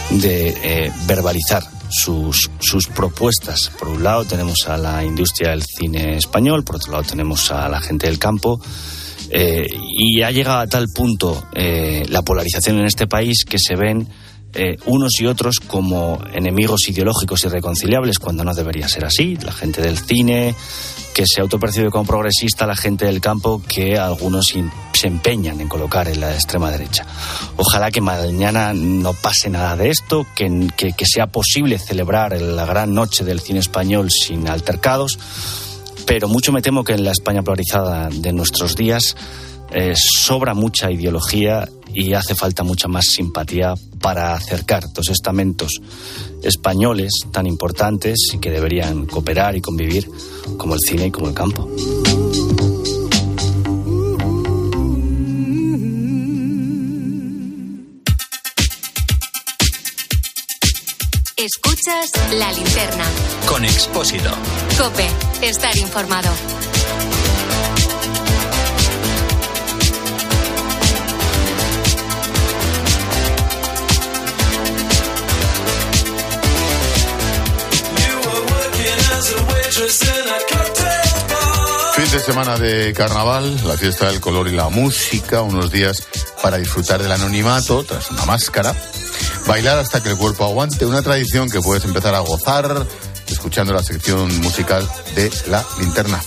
de eh, verbalizar sus, sus propuestas. Por un lado tenemos a la industria del cine español, por otro lado tenemos a la gente del campo. Eh, y ha llegado a tal punto eh, la polarización en este país que se ven eh, unos y otros como enemigos ideológicos irreconciliables cuando no debería ser así. La gente del cine, que se autopercibe como progresista, la gente del campo, que algunos se empeñan en colocar en la extrema derecha. Ojalá que mañana no pase nada de esto, que, que sea posible celebrar la gran noche del cine español sin altercados, pero mucho me temo que en la España polarizada de nuestros días eh, sobra mucha ideología y hace falta mucha más simpatía para acercar dos estamentos españoles tan importantes y que deberían cooperar y convivir como el cine y como el campo. Escuchas la linterna. Con Expósito. Cope, estar informado. Fin de semana de carnaval, la fiesta del color y la música, unos días para disfrutar del anonimato tras una máscara, bailar hasta que el cuerpo aguante, una tradición que puedes empezar a gozar escuchando la sección musical de la linterna.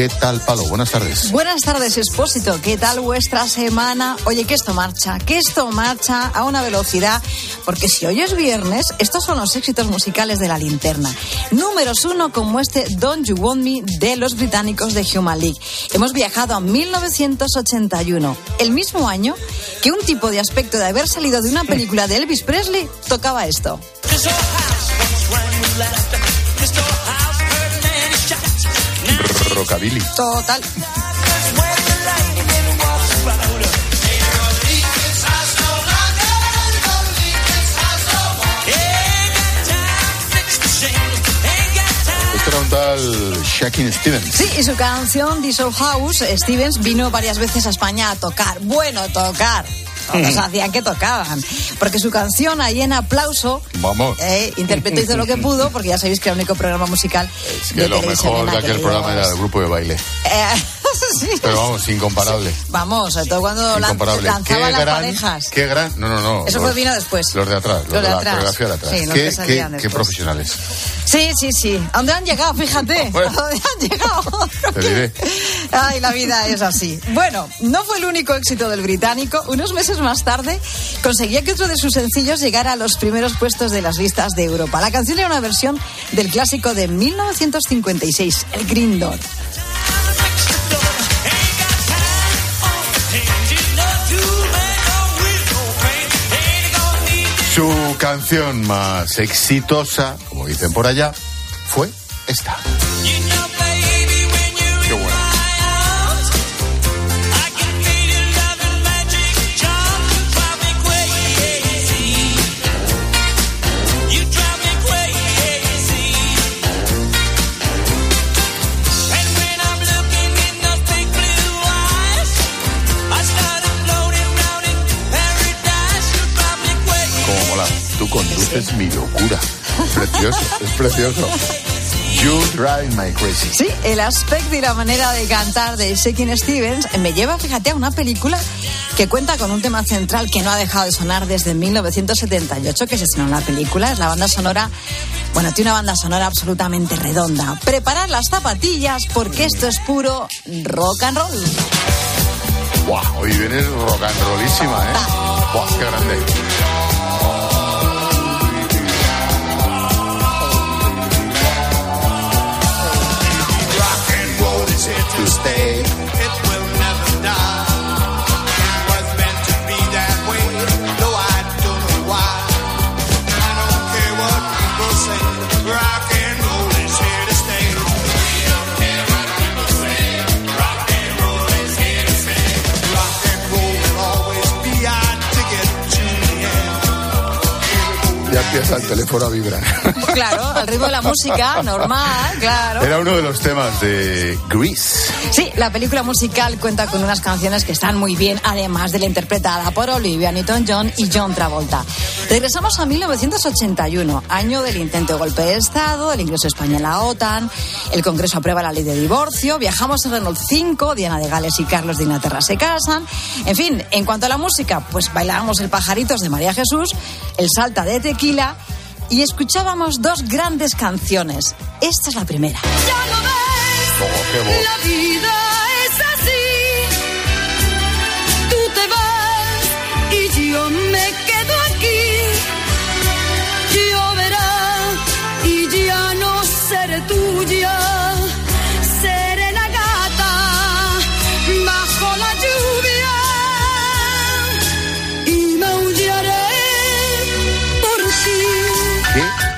¿Qué tal, Palo? Buenas tardes. Buenas tardes, Expósito. ¿Qué tal vuestra semana? Oye, que esto marcha, que esto marcha a una velocidad, porque si hoy es viernes, estos son los éxitos musicales de la linterna. Números uno como este Don't You Want Me de los británicos de Human League. Hemos viajado a 1981, el mismo año que un tipo de aspecto de haber salido de una película de Elvis Presley tocaba esto. Rockabilly. Total. Shakin' Stevens. Sí, y su canción The Show House, Stevens vino varias veces a España a tocar. Bueno, tocar. Todos hacían que tocaban. Porque su canción, ahí en aplauso, Vamos. eh, interpretó hizo lo que pudo, porque ya sabéis que era el único programa musical. Es que de lo mejor de aquel programa era el grupo de baile. Eh, sí. Pero vamos, incomparable. Vamos, sobre todo cuando Incomparable. lanzaban Qué las gran, parejas. qué gran. No, no, no. Eso los- fue vino después. Los de atrás, los, Los de, de la atrás. coreografía de atrás. Sí, los qué, que qué- qué profesionales. Sí, sí, sí. ¿A dónde han llegado? Fíjate. (laughs) ¿A dónde han llegado? Te diré. Ay, la vida es así. Bueno, no fue el único éxito del británico. Unos meses más tarde conseguía que otro de sus sencillos llegara a los primeros puestos de las listas de Europa. La canción era una versión del clásico de 1956, el Green Door. Su canción más exitosa, como dicen por allá, fue esta. Tú conduces mi locura. Es precioso, es precioso. You drive my crazy. Sí, el aspecto y la manera de cantar de Shakin' Stevens me lleva, fíjate, a una película que cuenta con un tema central que no ha dejado de sonar desde 1978, que se estrenó en la película. Es la banda sonora, bueno, tiene una banda sonora absolutamente redonda. Preparad las zapatillas porque esto es puro rock and roll. Buah, hoy vienes rock and rollísima, ¿eh? Buah, qué grande. El teléfono a vibrar. (laughs) claro, al ritmo de la música, normal, claro. Era uno de los temas de Grease. Sí, la película musical cuenta con unas canciones que están muy bien, además de la interpretada por Olivia Newton-John y John Travolta. Regresamos a 1981, año del intento de golpe de Estado, el ingreso de España en la OTAN, el Congreso aprueba la ley de divorcio, viajamos en Renault 5, Diana de Gales y Carlos de Inglaterra se casan. En fin, en cuanto a la música, pues bailábamos el Pajaritos de María Jesús, el Salta de Tequila y escuchábamos dos grandes canciones. Esta es la primera. Oh, qué voz. La vida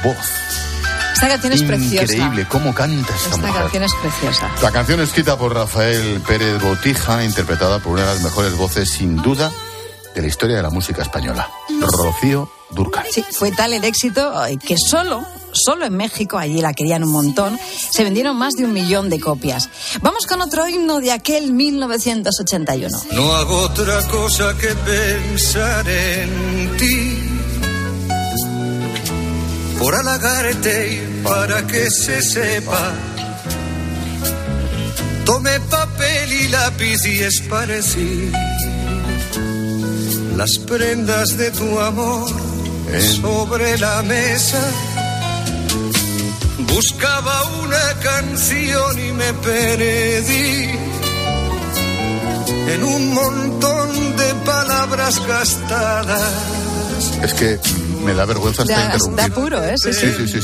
voz! Esta canción es preciosa. Increíble, cómo canta esta, Esta mujer. canción es preciosa. La canción escrita por Rafael Pérez Botija, interpretada por una de las mejores voces, sin duda, de la historia de la música española. Rocío Durcal. Sí, fue tal el éxito eh, que solo, solo en México, allí la querían un montón, se vendieron más de un millón de copias. Vamos con otro himno de aquel 1981. No hago otra cosa que pensar en ti. Por halagarte y para que se sepa. Tomé papel y lápiz y esparcí las prendas de tu amor sobre la mesa. Buscaba una canción y me perdí en un montón de palabras gastadas. Es que me da vergüenza hasta Da, interrumpir. da puro, ¿eh? Sí, sí. Sí.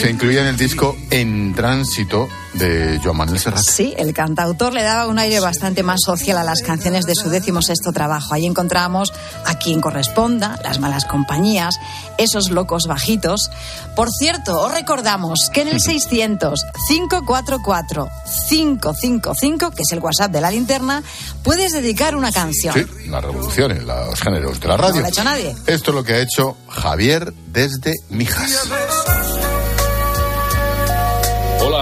Se incluía en el disco En Tránsito de Joan Manuel Serrat. Sí, el cantautor le daba un aire bastante más social a las canciones de su décimo sexto trabajo. Ahí encontramos a quien corresponda, las malas compañías, esos locos bajitos. Por cierto, os recordamos que en el 600 544 555, que es el WhatsApp de la linterna, puedes dedicar una canción. Sí, la revolución en los géneros de la No radio. lo ha hecho nadie. Esto es lo que ha hecho Javier desde Mijas.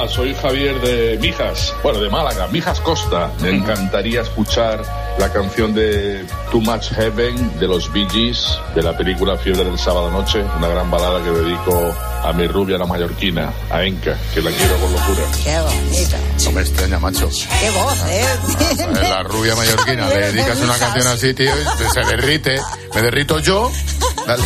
Hola, soy Javier de Mijas, bueno, de Málaga, Mijas Costa. Me encantaría escuchar la canción de Too Much Heaven de los Bee Gees, de la película Fiebre del Sábado Noche, una gran balada que dedico a mi rubia, la mallorquina, a Enca, que la quiero con locura. Qué bonito. No me extraña, macho. Qué voz, ¿eh? Eh, La rubia mallorquina, le dedicas una canción así, tío, y se derrite. Me derrito yo. Dale.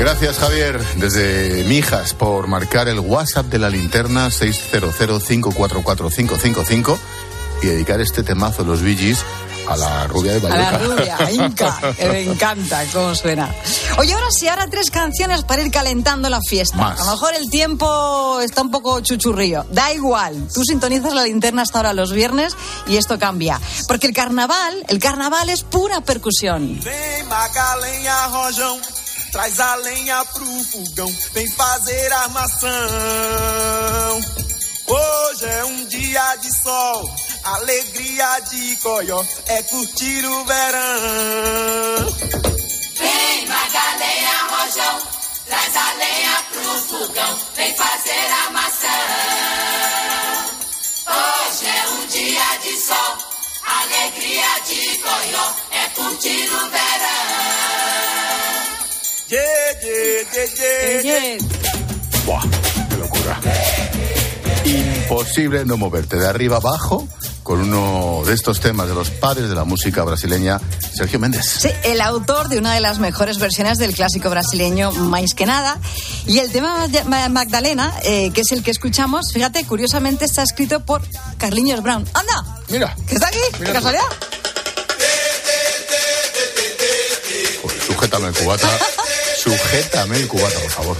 Gracias, Javier, desde Mijas, por marcar el WhatsApp de la linterna 600-544-555 y dedicar este temazo de los Gees a la rubia de A la rubia, a Inca, que me encanta cómo suena. Oye, ahora sí, ahora tres canciones para ir calentando la fiesta. Más. A lo mejor el tiempo está un poco chuchurrío. Da igual, tú sintonizas la linterna hasta ahora los viernes y esto cambia. Porque el carnaval, el carnaval es pura percusión. Traz a lenha pro fogão, vem fazer armação. Hoje é um dia de sol, alegria de coió, é curtir o verão. Vem, Magalenha Rojão, traz a lenha pro fogão, vem fazer a maçã. Hoje é um dia de sol, alegria de coió, é curtir o verão. Ye, ye, ye, ye, ye. Buah, qué locura. Imposible no moverte de arriba abajo con uno de estos temas de los padres de la música brasileña, Sergio Méndez. Sí, el autor de una de las mejores versiones del clásico brasileño Mais que nada. Y el tema Ma- Magdalena, eh, que es el que escuchamos, fíjate, curiosamente está escrito por Carliños Brown. ¡Anda! Mira. ¿Que está aquí? ¿Qué Mira tú. casualidad? Sujétame el cubata. Sujétame el cubata, por favor.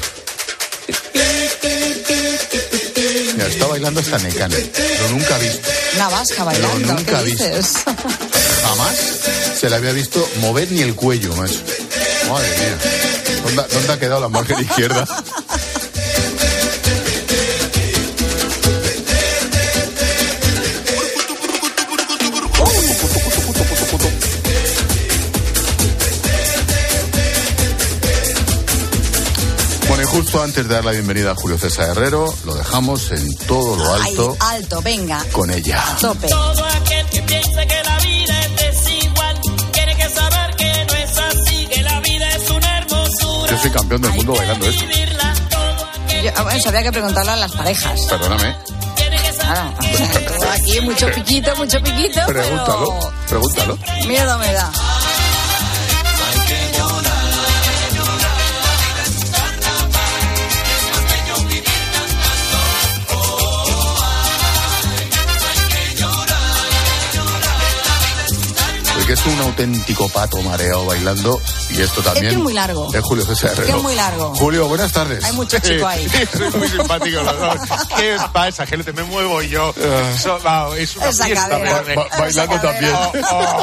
Mira, está bailando hasta Necane. Lo nunca visto. Una vasca bailando, nunca ¿qué visto. dices? Jamás se le había visto mover ni el cuello, macho. Madre mía. ¿Dónde, dónde ha quedado la margen izquierda? Justo antes de dar la bienvenida a Julio César Herrero, lo dejamos en todo lo alto Ay, alto, venga. con ella. Tope. Todo aquel que piense que la vida es desigual tiene que saber que no es así, que la vida es una hermosura. Yo soy campeón del mundo bailando esto. Yo, ah, bueno, eso habría que preguntarlo a las parejas. Perdóname. Claro. (laughs) Aquí mucho piquito, mucho piquito, Pregúntalo, pregúntalo. miedo me da. Porque es un auténtico pato mareado bailando y esto también Es que es muy largo. es Julio César Es que es muy largo. Julio, buenas tardes. Hay mucho chico ahí. (laughs) Soy muy simpático los (laughs) dos. ¿Qué pasa, gente? Me muevo yo. So- wow, es una Esa fiesta. cadera. ponerme. Ba- bailando también. Oh,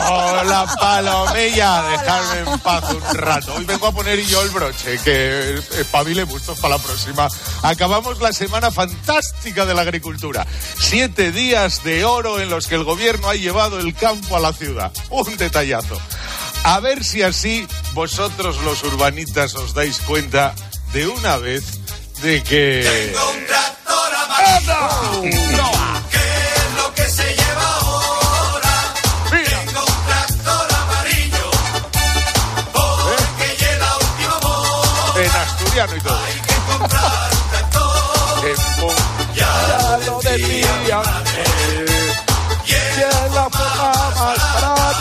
oh, la (laughs) palomilla, dejarme en paz un rato. Hoy vengo a poner yo el broche, que espabile mucho para la próxima. Acabamos la semana fantástica de la agricultura. Siete días de oro en los que el gobierno ha llevado el campo a la ciudad. Un detallazo. A ver si así vosotros los urbanitas os dais cuenta de una vez de que... ¡Anda! (laughs) lo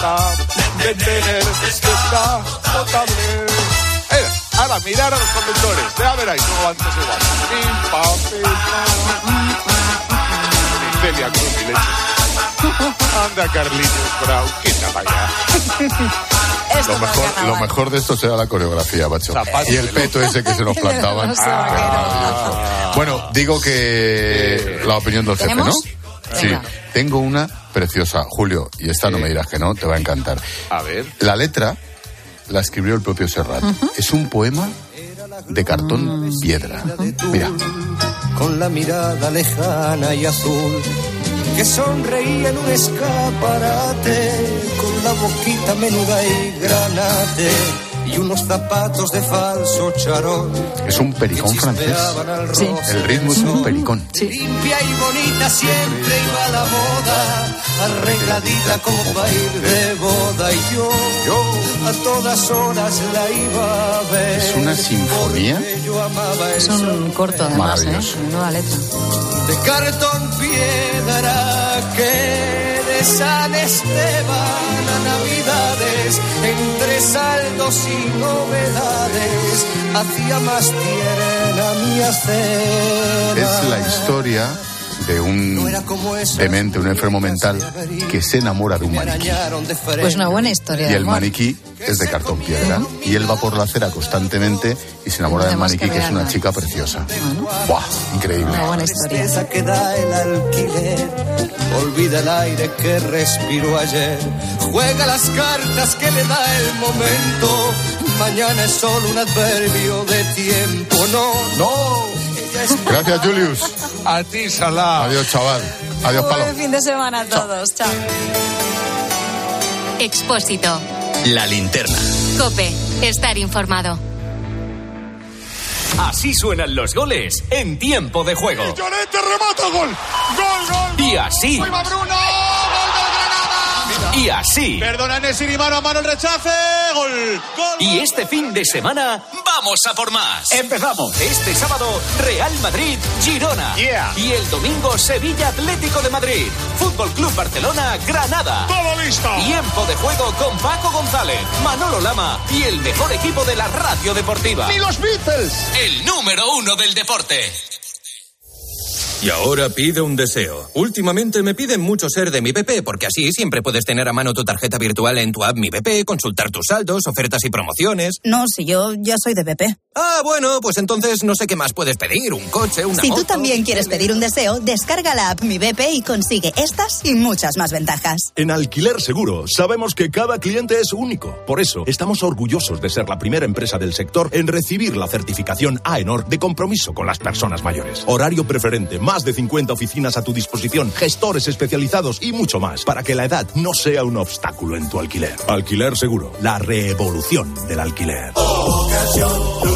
barata de tener esta potable. Eh, ahora, mirar a los conductores. Ya veréis cómo van todos igual. Pim, pam, pim, pam. Celia Cruz ni leche. Anda, Carlitos Brown, quita para allá. Esto Lo mejor, lo mejor de esto será la coreografía, macho. Y el peto ese que se nos (laughs) plantaban. Ah. Bueno, digo que la opinión del jefe, ¿no? Sí, Venga. tengo una preciosa, Julio, y esta no me dirás que no, te va a encantar. A ver. La letra la escribió el propio Serrat. Es un poema de cartón piedra. Mira, con la mirada lejana y azul, que sonreía en un escaparate, con la boquita menuda y granate, y unos zapatos de falso charol. es un pericón francés. Sí. El ritmo es un pericón. Limpia y bonita siempre iba a la moda, arregladita como para ir de boda y yo, a todas horas la iba a ver. Es una sinfonía. Yo Es un corto, además, ¿eh? Nueva letra. de cartón piedra que San Esteban a Navidades, entre saldos y novedades, hacía más tierna mi cena. Es la historia de un demente, un enfermo mental que se enamora de un maniquí. Pues una buena historia Y el amor. maniquí es de cartón piedra. Y él va por la acera constantemente y se enamora del maniquí, que que es una chica preciosa. ¡Buah! Increíble. Una buena historia. Tristeza que da el alquiler, olvida el aire que respiró ayer, juega las cartas que le da el momento, mañana es solo un adverbio de tiempo, no, no, Gracias, Julius. A ti, Salah. Adiós, chaval. Adiós, Palo. Buen fin de semana a todos. Chao. Expósito. La linterna. Cope. Estar informado. Así suenan los goles en tiempo de juego. Llorente remata gol. Gol, gol. Y así, ¡Ahí va Bruno! Y así. Perdona Nesiri, mano a mano el rechace. Gol. Gol. Y este fin de semana vamos a por más. Empezamos este sábado Real Madrid Girona. Yeah. Y el domingo Sevilla Atlético de Madrid. Fútbol Club Barcelona Granada. Todo listo. Tiempo de juego con Paco González, Manolo Lama y el mejor equipo de la radio deportiva. ¡Ni los Beatles! El número uno del deporte. Y ahora pide un deseo. Últimamente me piden mucho ser de mi BP, porque así siempre puedes tener a mano tu tarjeta virtual en tu app Mi BP, consultar tus saldos, ofertas y promociones. No, si yo ya soy de BP. Ah, bueno, pues entonces no sé qué más puedes pedir. Un coche, una Si tú también quieres pedir un deseo, descarga la app Mi BP y consigue estas y muchas más ventajas. En Alquiler Seguro sabemos que cada cliente es único. Por eso estamos orgullosos de ser la primera empresa del sector en recibir la certificación AENOR de compromiso con las personas mayores. Horario preferente, más de 50 oficinas a tu disposición, gestores especializados y mucho más para que la edad no sea un obstáculo en tu alquiler. Alquiler Seguro, la revolución del alquiler.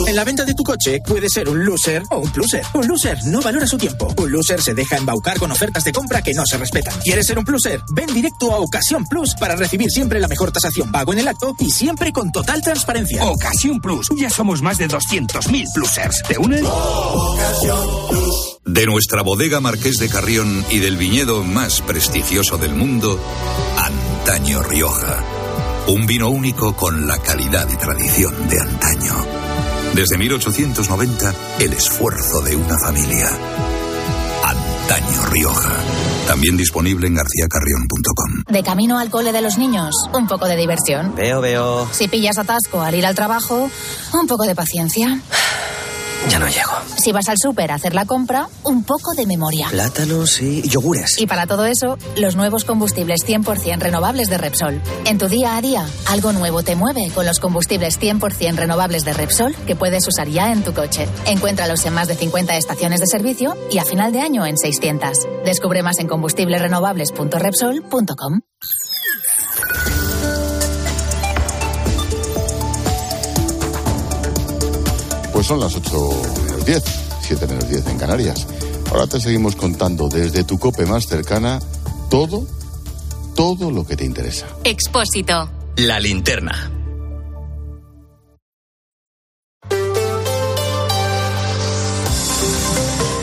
En la venta de tu coche puede ser un loser o un pluser. Un loser no valora su tiempo. Un loser se deja embaucar con ofertas de compra que no se respetan. ¿Quieres ser un pluser? Ven directo a Ocasión Plus para recibir siempre la mejor tasación pago en el acto y siempre con total transparencia. Ocasión Plus. Ya somos más de 200.000 plusers. ¿Te unes? De nuestra bodega Marqués de Carrión y del viñedo más prestigioso del mundo, Antaño Rioja. Un vino único con la calidad y tradición de antaño. Desde 1890, el esfuerzo de una familia. Antaño Rioja. También disponible en garcíacarrión.com. De camino al cole de los niños, un poco de diversión. Veo, veo. Si pillas atasco al ir al trabajo, un poco de paciencia. Ya no llego. Si vas al súper a hacer la compra, un poco de memoria. Plátanos y yogures. Y para todo eso, los nuevos combustibles 100% renovables de Repsol. En tu día a día, algo nuevo te mueve con los combustibles 100% renovables de Repsol que puedes usar ya en tu coche. Encuéntralos en más de 50 estaciones de servicio y a final de año en 600. Descubre más en combustiblesrenovables.repsol.com. son las 8 menos 10, 7 menos 10 en Canarias. Ahora te seguimos contando desde tu cope más cercana todo, todo lo que te interesa. Expósito. La linterna.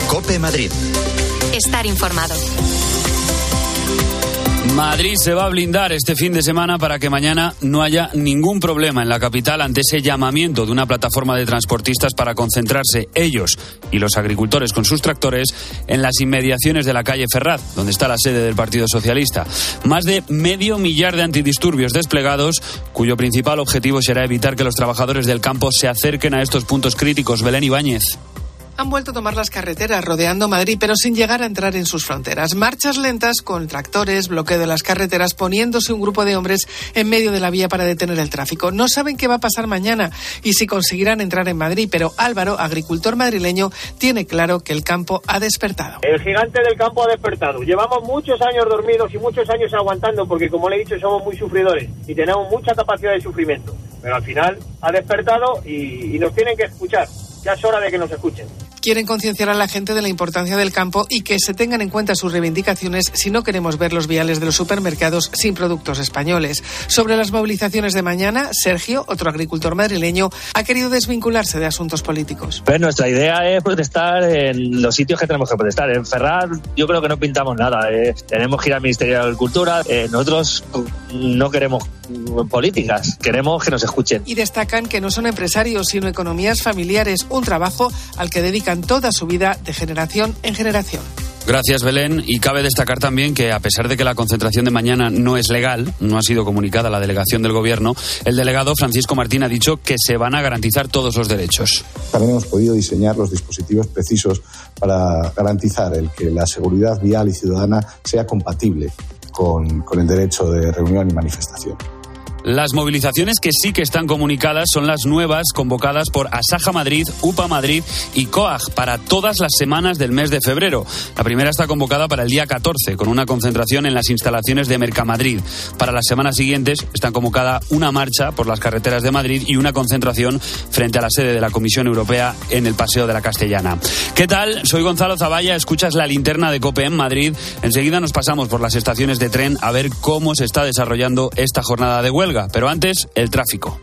Cope Madrid. Estar informado. Madrid se va a blindar este fin de semana para que mañana no haya ningún problema en la capital ante ese llamamiento de una plataforma de transportistas para concentrarse ellos y los agricultores con sus tractores en las inmediaciones de la calle Ferraz, donde está la sede del Partido Socialista. Más de medio millar de antidisturbios desplegados, cuyo principal objetivo será evitar que los trabajadores del campo se acerquen a estos puntos críticos. Belén Ibáñez. Han vuelto a tomar las carreteras rodeando Madrid, pero sin llegar a entrar en sus fronteras. Marchas lentas con tractores, bloqueo de las carreteras, poniéndose un grupo de hombres en medio de la vía para detener el tráfico. No saben qué va a pasar mañana y si conseguirán entrar en Madrid, pero Álvaro, agricultor madrileño, tiene claro que el campo ha despertado. El gigante del campo ha despertado. Llevamos muchos años dormidos y muchos años aguantando porque, como le he dicho, somos muy sufridores y tenemos mucha capacidad de sufrimiento. Pero al final ha despertado y, y nos tienen que escuchar. Ya es hora de que nos escuchen. Quieren concienciar a la gente de la importancia del campo y que se tengan en cuenta sus reivindicaciones si no queremos ver los viales de los supermercados sin productos españoles. Sobre las movilizaciones de mañana, Sergio, otro agricultor madrileño, ha querido desvincularse de asuntos políticos. Pues nuestra idea es protestar en los sitios que tenemos que protestar. En Ferraz yo creo que no pintamos nada. eh. Tenemos que ir al Ministerio de Agricultura. Eh, nosotros no queremos políticas, queremos que nos escuchen. Y destacan que no son empresarios, sino economías familiares, un trabajo al que dedican toda su vida de generación en generación. Gracias, Belén. Y cabe destacar también que, a pesar de que la concentración de mañana no es legal, no ha sido comunicada a la delegación del Gobierno, el delegado Francisco Martín ha dicho que se van a garantizar todos los derechos. También hemos podido diseñar los dispositivos precisos para garantizar el que la seguridad vial y ciudadana sea compatible con, con el derecho de reunión y manifestación. Las movilizaciones que sí que están comunicadas son las nuevas convocadas por Asaja Madrid, UPA Madrid y COAG para todas las semanas del mes de febrero. La primera está convocada para el día 14, con una concentración en las instalaciones de Mercamadrid. Para las semanas siguientes están convocada una marcha por las carreteras de Madrid y una concentración frente a la sede de la Comisión Europea en el Paseo de la Castellana. ¿Qué tal? Soy Gonzalo Zavalla, escuchas la linterna de COPE en Madrid. Enseguida nos pasamos por las estaciones de tren a ver cómo se está desarrollando esta jornada de huelga. Pero antes, el tráfico.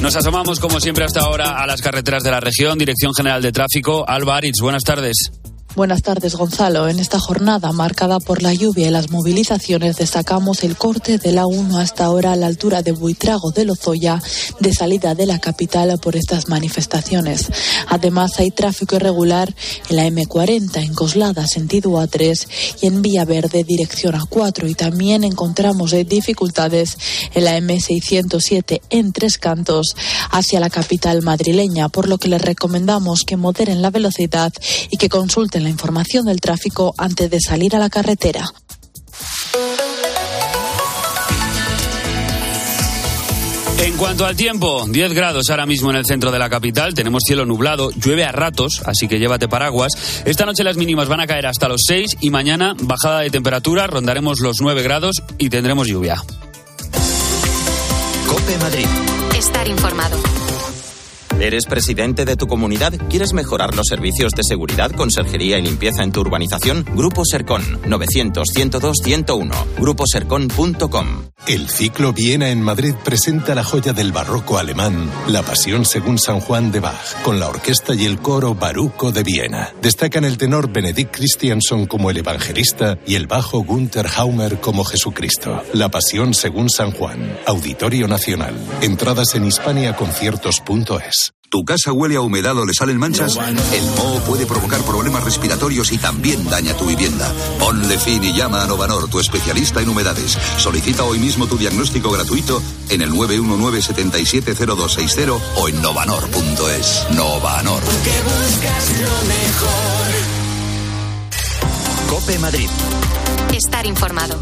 Nos asomamos, como siempre, hasta ahora a las carreteras de la región. Dirección General de Tráfico, Alba Aritz, buenas tardes. Buenas tardes, Gonzalo. En esta jornada marcada por la lluvia y las movilizaciones destacamos el corte de la 1 hasta ahora a la altura de Buitrago de Lozoya de salida de la capital por estas manifestaciones. Además, hay tráfico irregular en la M40 en Coslada, sentido A3 y en Vía Verde, dirección A4. Y también encontramos dificultades en la M607 en Tres Cantos hacia la capital madrileña, por lo que les recomendamos que moderen la velocidad y que consulten la información del tráfico antes de salir a la carretera. En cuanto al tiempo, 10 grados ahora mismo en el centro de la capital, tenemos cielo nublado, llueve a ratos, así que llévate paraguas. Esta noche las mínimas van a caer hasta los 6 y mañana bajada de temperatura, rondaremos los 9 grados y tendremos lluvia. Cope Madrid. Estar informado. ¿Eres presidente de tu comunidad? ¿Quieres mejorar los servicios de seguridad, conserjería y limpieza en tu urbanización? Grupo Sercon 900-102-101. Gruposercon.com. El ciclo Viena en Madrid presenta la joya del barroco alemán, La Pasión según San Juan de Bach, con la orquesta y el coro Baruco de Viena. Destacan el tenor Benedict Christianson como el evangelista y el bajo Gunther Haumer como Jesucristo. La Pasión según San Juan, Auditorio Nacional. Entradas en hispaniaconciertos.es. ¿Tu casa huele a humedad o le salen manchas? El moho puede provocar problemas respiratorios y también daña tu vivienda. Ponle fin y llama a Novanor, tu especialista en humedades. Solicita hoy mismo tu diagnóstico gratuito en el 919-770260 o en novanor.es. Novanor. Cope Madrid. Estar informado.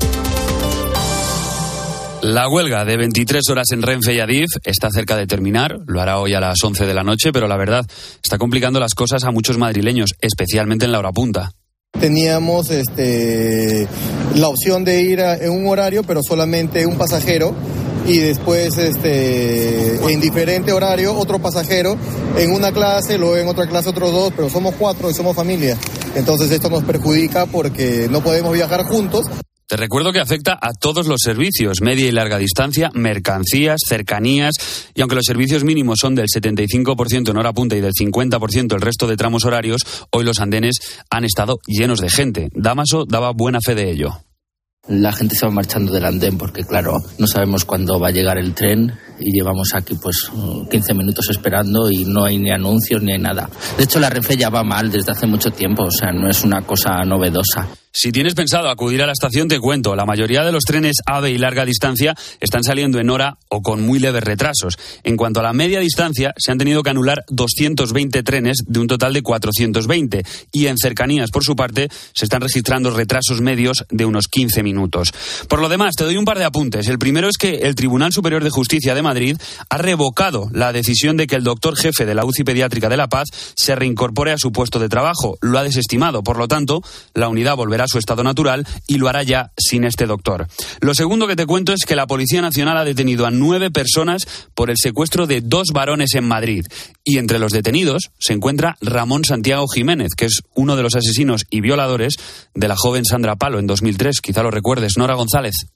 La huelga de 23 horas en Renfe y Adif está cerca de terminar, lo hará hoy a las 11 de la noche, pero la verdad está complicando las cosas a muchos madrileños, especialmente en la hora punta. Teníamos este, la opción de ir en un horario, pero solamente un pasajero, y después este, en diferente horario otro pasajero, en una clase, luego en otra clase otros dos, pero somos cuatro y somos familia. Entonces esto nos perjudica porque no podemos viajar juntos. Te recuerdo que afecta a todos los servicios, media y larga distancia, mercancías, cercanías, y aunque los servicios mínimos son del 75% en hora punta y del 50% el resto de tramos horarios, hoy los andenes han estado llenos de gente. Damaso daba buena fe de ello. La gente se marchando del andén porque, claro, no sabemos cuándo va a llegar el tren y llevamos aquí pues 15 minutos esperando y no hay ni anuncios ni hay nada. De hecho, la Renfe ya va mal desde hace mucho tiempo, o sea, no es una cosa novedosa. Si tienes pensado acudir a la estación, te cuento, la mayoría de los trenes AVE y larga distancia están saliendo en hora o con muy leves retrasos. En cuanto a la media distancia, se han tenido que anular 220 trenes de un total de 420 y en cercanías, por su parte, se están registrando retrasos medios de unos 15 minutos. Por lo demás, te doy un par de apuntes. El primero es que el Tribunal Superior de Justicia de Madrid ha revocado la decisión de que el doctor jefe de la UCI pediátrica de La Paz se reincorpore a su puesto de trabajo. Lo ha desestimado. Por lo tanto, la unidad volverá a su estado natural y lo hará ya sin este doctor. Lo segundo que te cuento es que la Policía Nacional ha detenido a nueve personas por el secuestro de dos varones en Madrid. Y entre los detenidos se encuentra Ramón Santiago Jiménez, que es uno de los asesinos y violadores de la joven Sandra Palo en 2003. Quizá lo recuerdes, Nora González.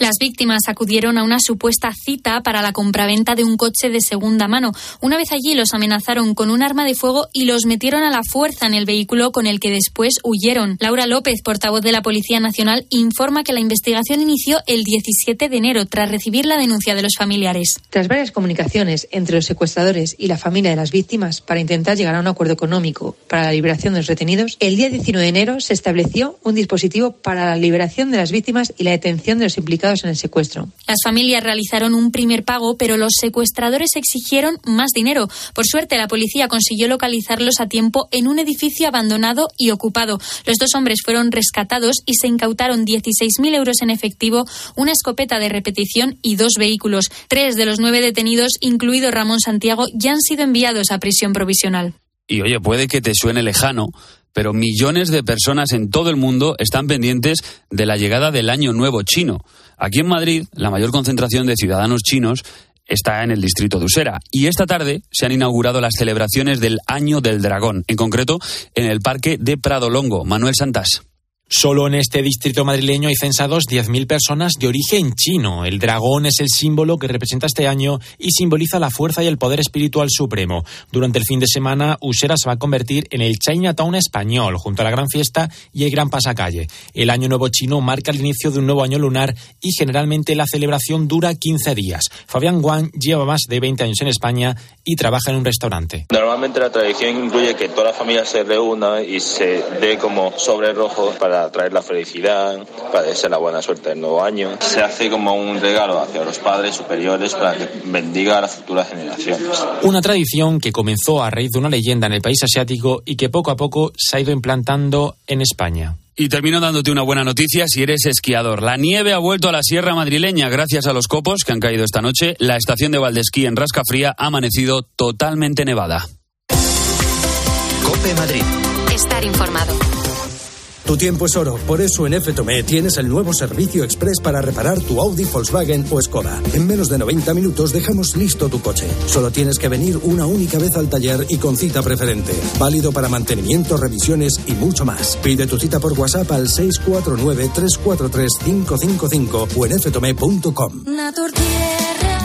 Las víctimas acudieron a una supuesta cita para la compraventa de un coche de segunda mano. Una vez allí los amenazaron con un arma de fuego y los metieron a la fuerza en el vehículo con el que después huyeron. Laura López, portavoz de la Policía Nacional, informa que la investigación inició el 17 de enero tras recibir la denuncia de los familiares. Tras varias comunicaciones entre los secuestradores y la familia de las víctimas para intentar llegar a un acuerdo económico para la liberación de los retenidos, el día 19 de enero se estableció un dispositivo para la liberación de las víctimas y la detención de los implicados en el secuestro. Las familias realizaron un primer pago, pero los secuestradores exigieron más dinero. Por suerte, la policía consiguió localizarlos a tiempo en un edificio abandonado y ocupado. Los dos hombres fueron rescatados y se incautaron 16.000 euros en efectivo, una escopeta de repetición y dos vehículos. Tres de los nueve detenidos, incluido Ramón Santiago, ya han sido enviados a prisión provisional. Y oye, puede que te suene lejano, pero millones de personas en todo el mundo están pendientes de la llegada del Año Nuevo chino. Aquí en Madrid, la mayor concentración de ciudadanos chinos está en el distrito de Usera. Y esta tarde se han inaugurado las celebraciones del Año del Dragón, en concreto en el Parque de Prado Longo. Manuel Santas. Solo en este distrito madrileño hay censados 10.000 personas de origen chino. El dragón es el símbolo que representa este año y simboliza la fuerza y el poder espiritual supremo. Durante el fin de semana, Usera se va a convertir en el Chinatown español, junto a la gran fiesta y el gran pasacalle. El año nuevo chino marca el inicio de un nuevo año lunar y generalmente la celebración dura 15 días. Fabián Wang lleva más de 20 años en España y trabaja en un restaurante. Normalmente la tradición incluye que toda la familia se reúna y se dé como sobre rojo para traer la felicidad, para desear la buena suerte del nuevo año. Se hace como un regalo hacia los padres superiores para que bendiga a las futuras generaciones. Una tradición que comenzó a raíz de una leyenda en el país asiático y que poco a poco se ha ido implantando en España. Y termino dándote una buena noticia si eres esquiador. La nieve ha vuelto a la sierra madrileña gracias a los copos que han caído esta noche. La estación de Valdesquí en Rascafría ha amanecido totalmente nevada. Cope Madrid. Estar informado. Tu tiempo es oro, por eso en FTOME tienes el nuevo servicio express para reparar tu Audi, Volkswagen o Skoda. En menos de 90 minutos dejamos listo tu coche. Solo tienes que venir una única vez al taller y con cita preferente. Válido para mantenimiento, revisiones y mucho más. Pide tu cita por WhatsApp al 649-343-555 o en ftome.com.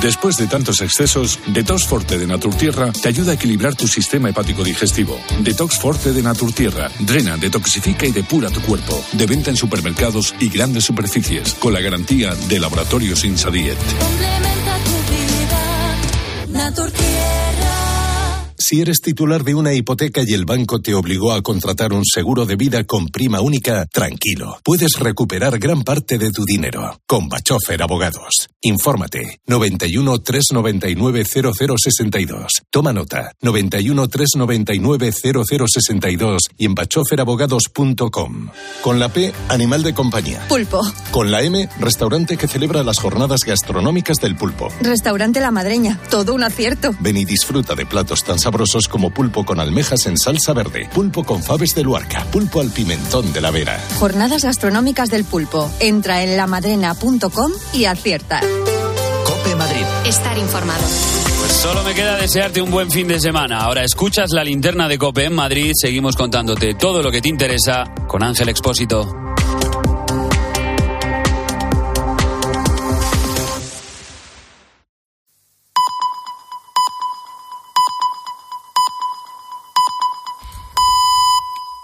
Después de tantos excesos, Detox Forte de Naturtierra te ayuda a equilibrar tu sistema hepático digestivo. Detox Forte de Naturtierra drena, detoxifica y depura tu cuerpo. De venta en supermercados y grandes superficies, con la garantía de Laboratorios Insadiet. Si eres titular de una hipoteca y el banco te obligó a contratar un seguro de vida con prima única, tranquilo. Puedes recuperar gran parte de tu dinero. Con Bachofer Abogados. Infórmate. 91 399 0062. Toma nota. 91 399 0062 y en bachoferabogados.com. Con la P, animal de compañía. Pulpo. Con la M, restaurante que celebra las jornadas gastronómicas del pulpo. Restaurante La Madreña. Todo un acierto. Ven y disfruta de platos tan sabrosos como pulpo con almejas en salsa verde, pulpo con faves de Luarca, pulpo al pimentón de la Vera. Jornadas gastronómicas del pulpo. Entra en lamadrena.com y acierta. Cope Madrid. Estar informado. Pues solo me queda desearte un buen fin de semana. Ahora escuchas la linterna de Cope en Madrid. Seguimos contándote todo lo que te interesa con Ángel Expósito.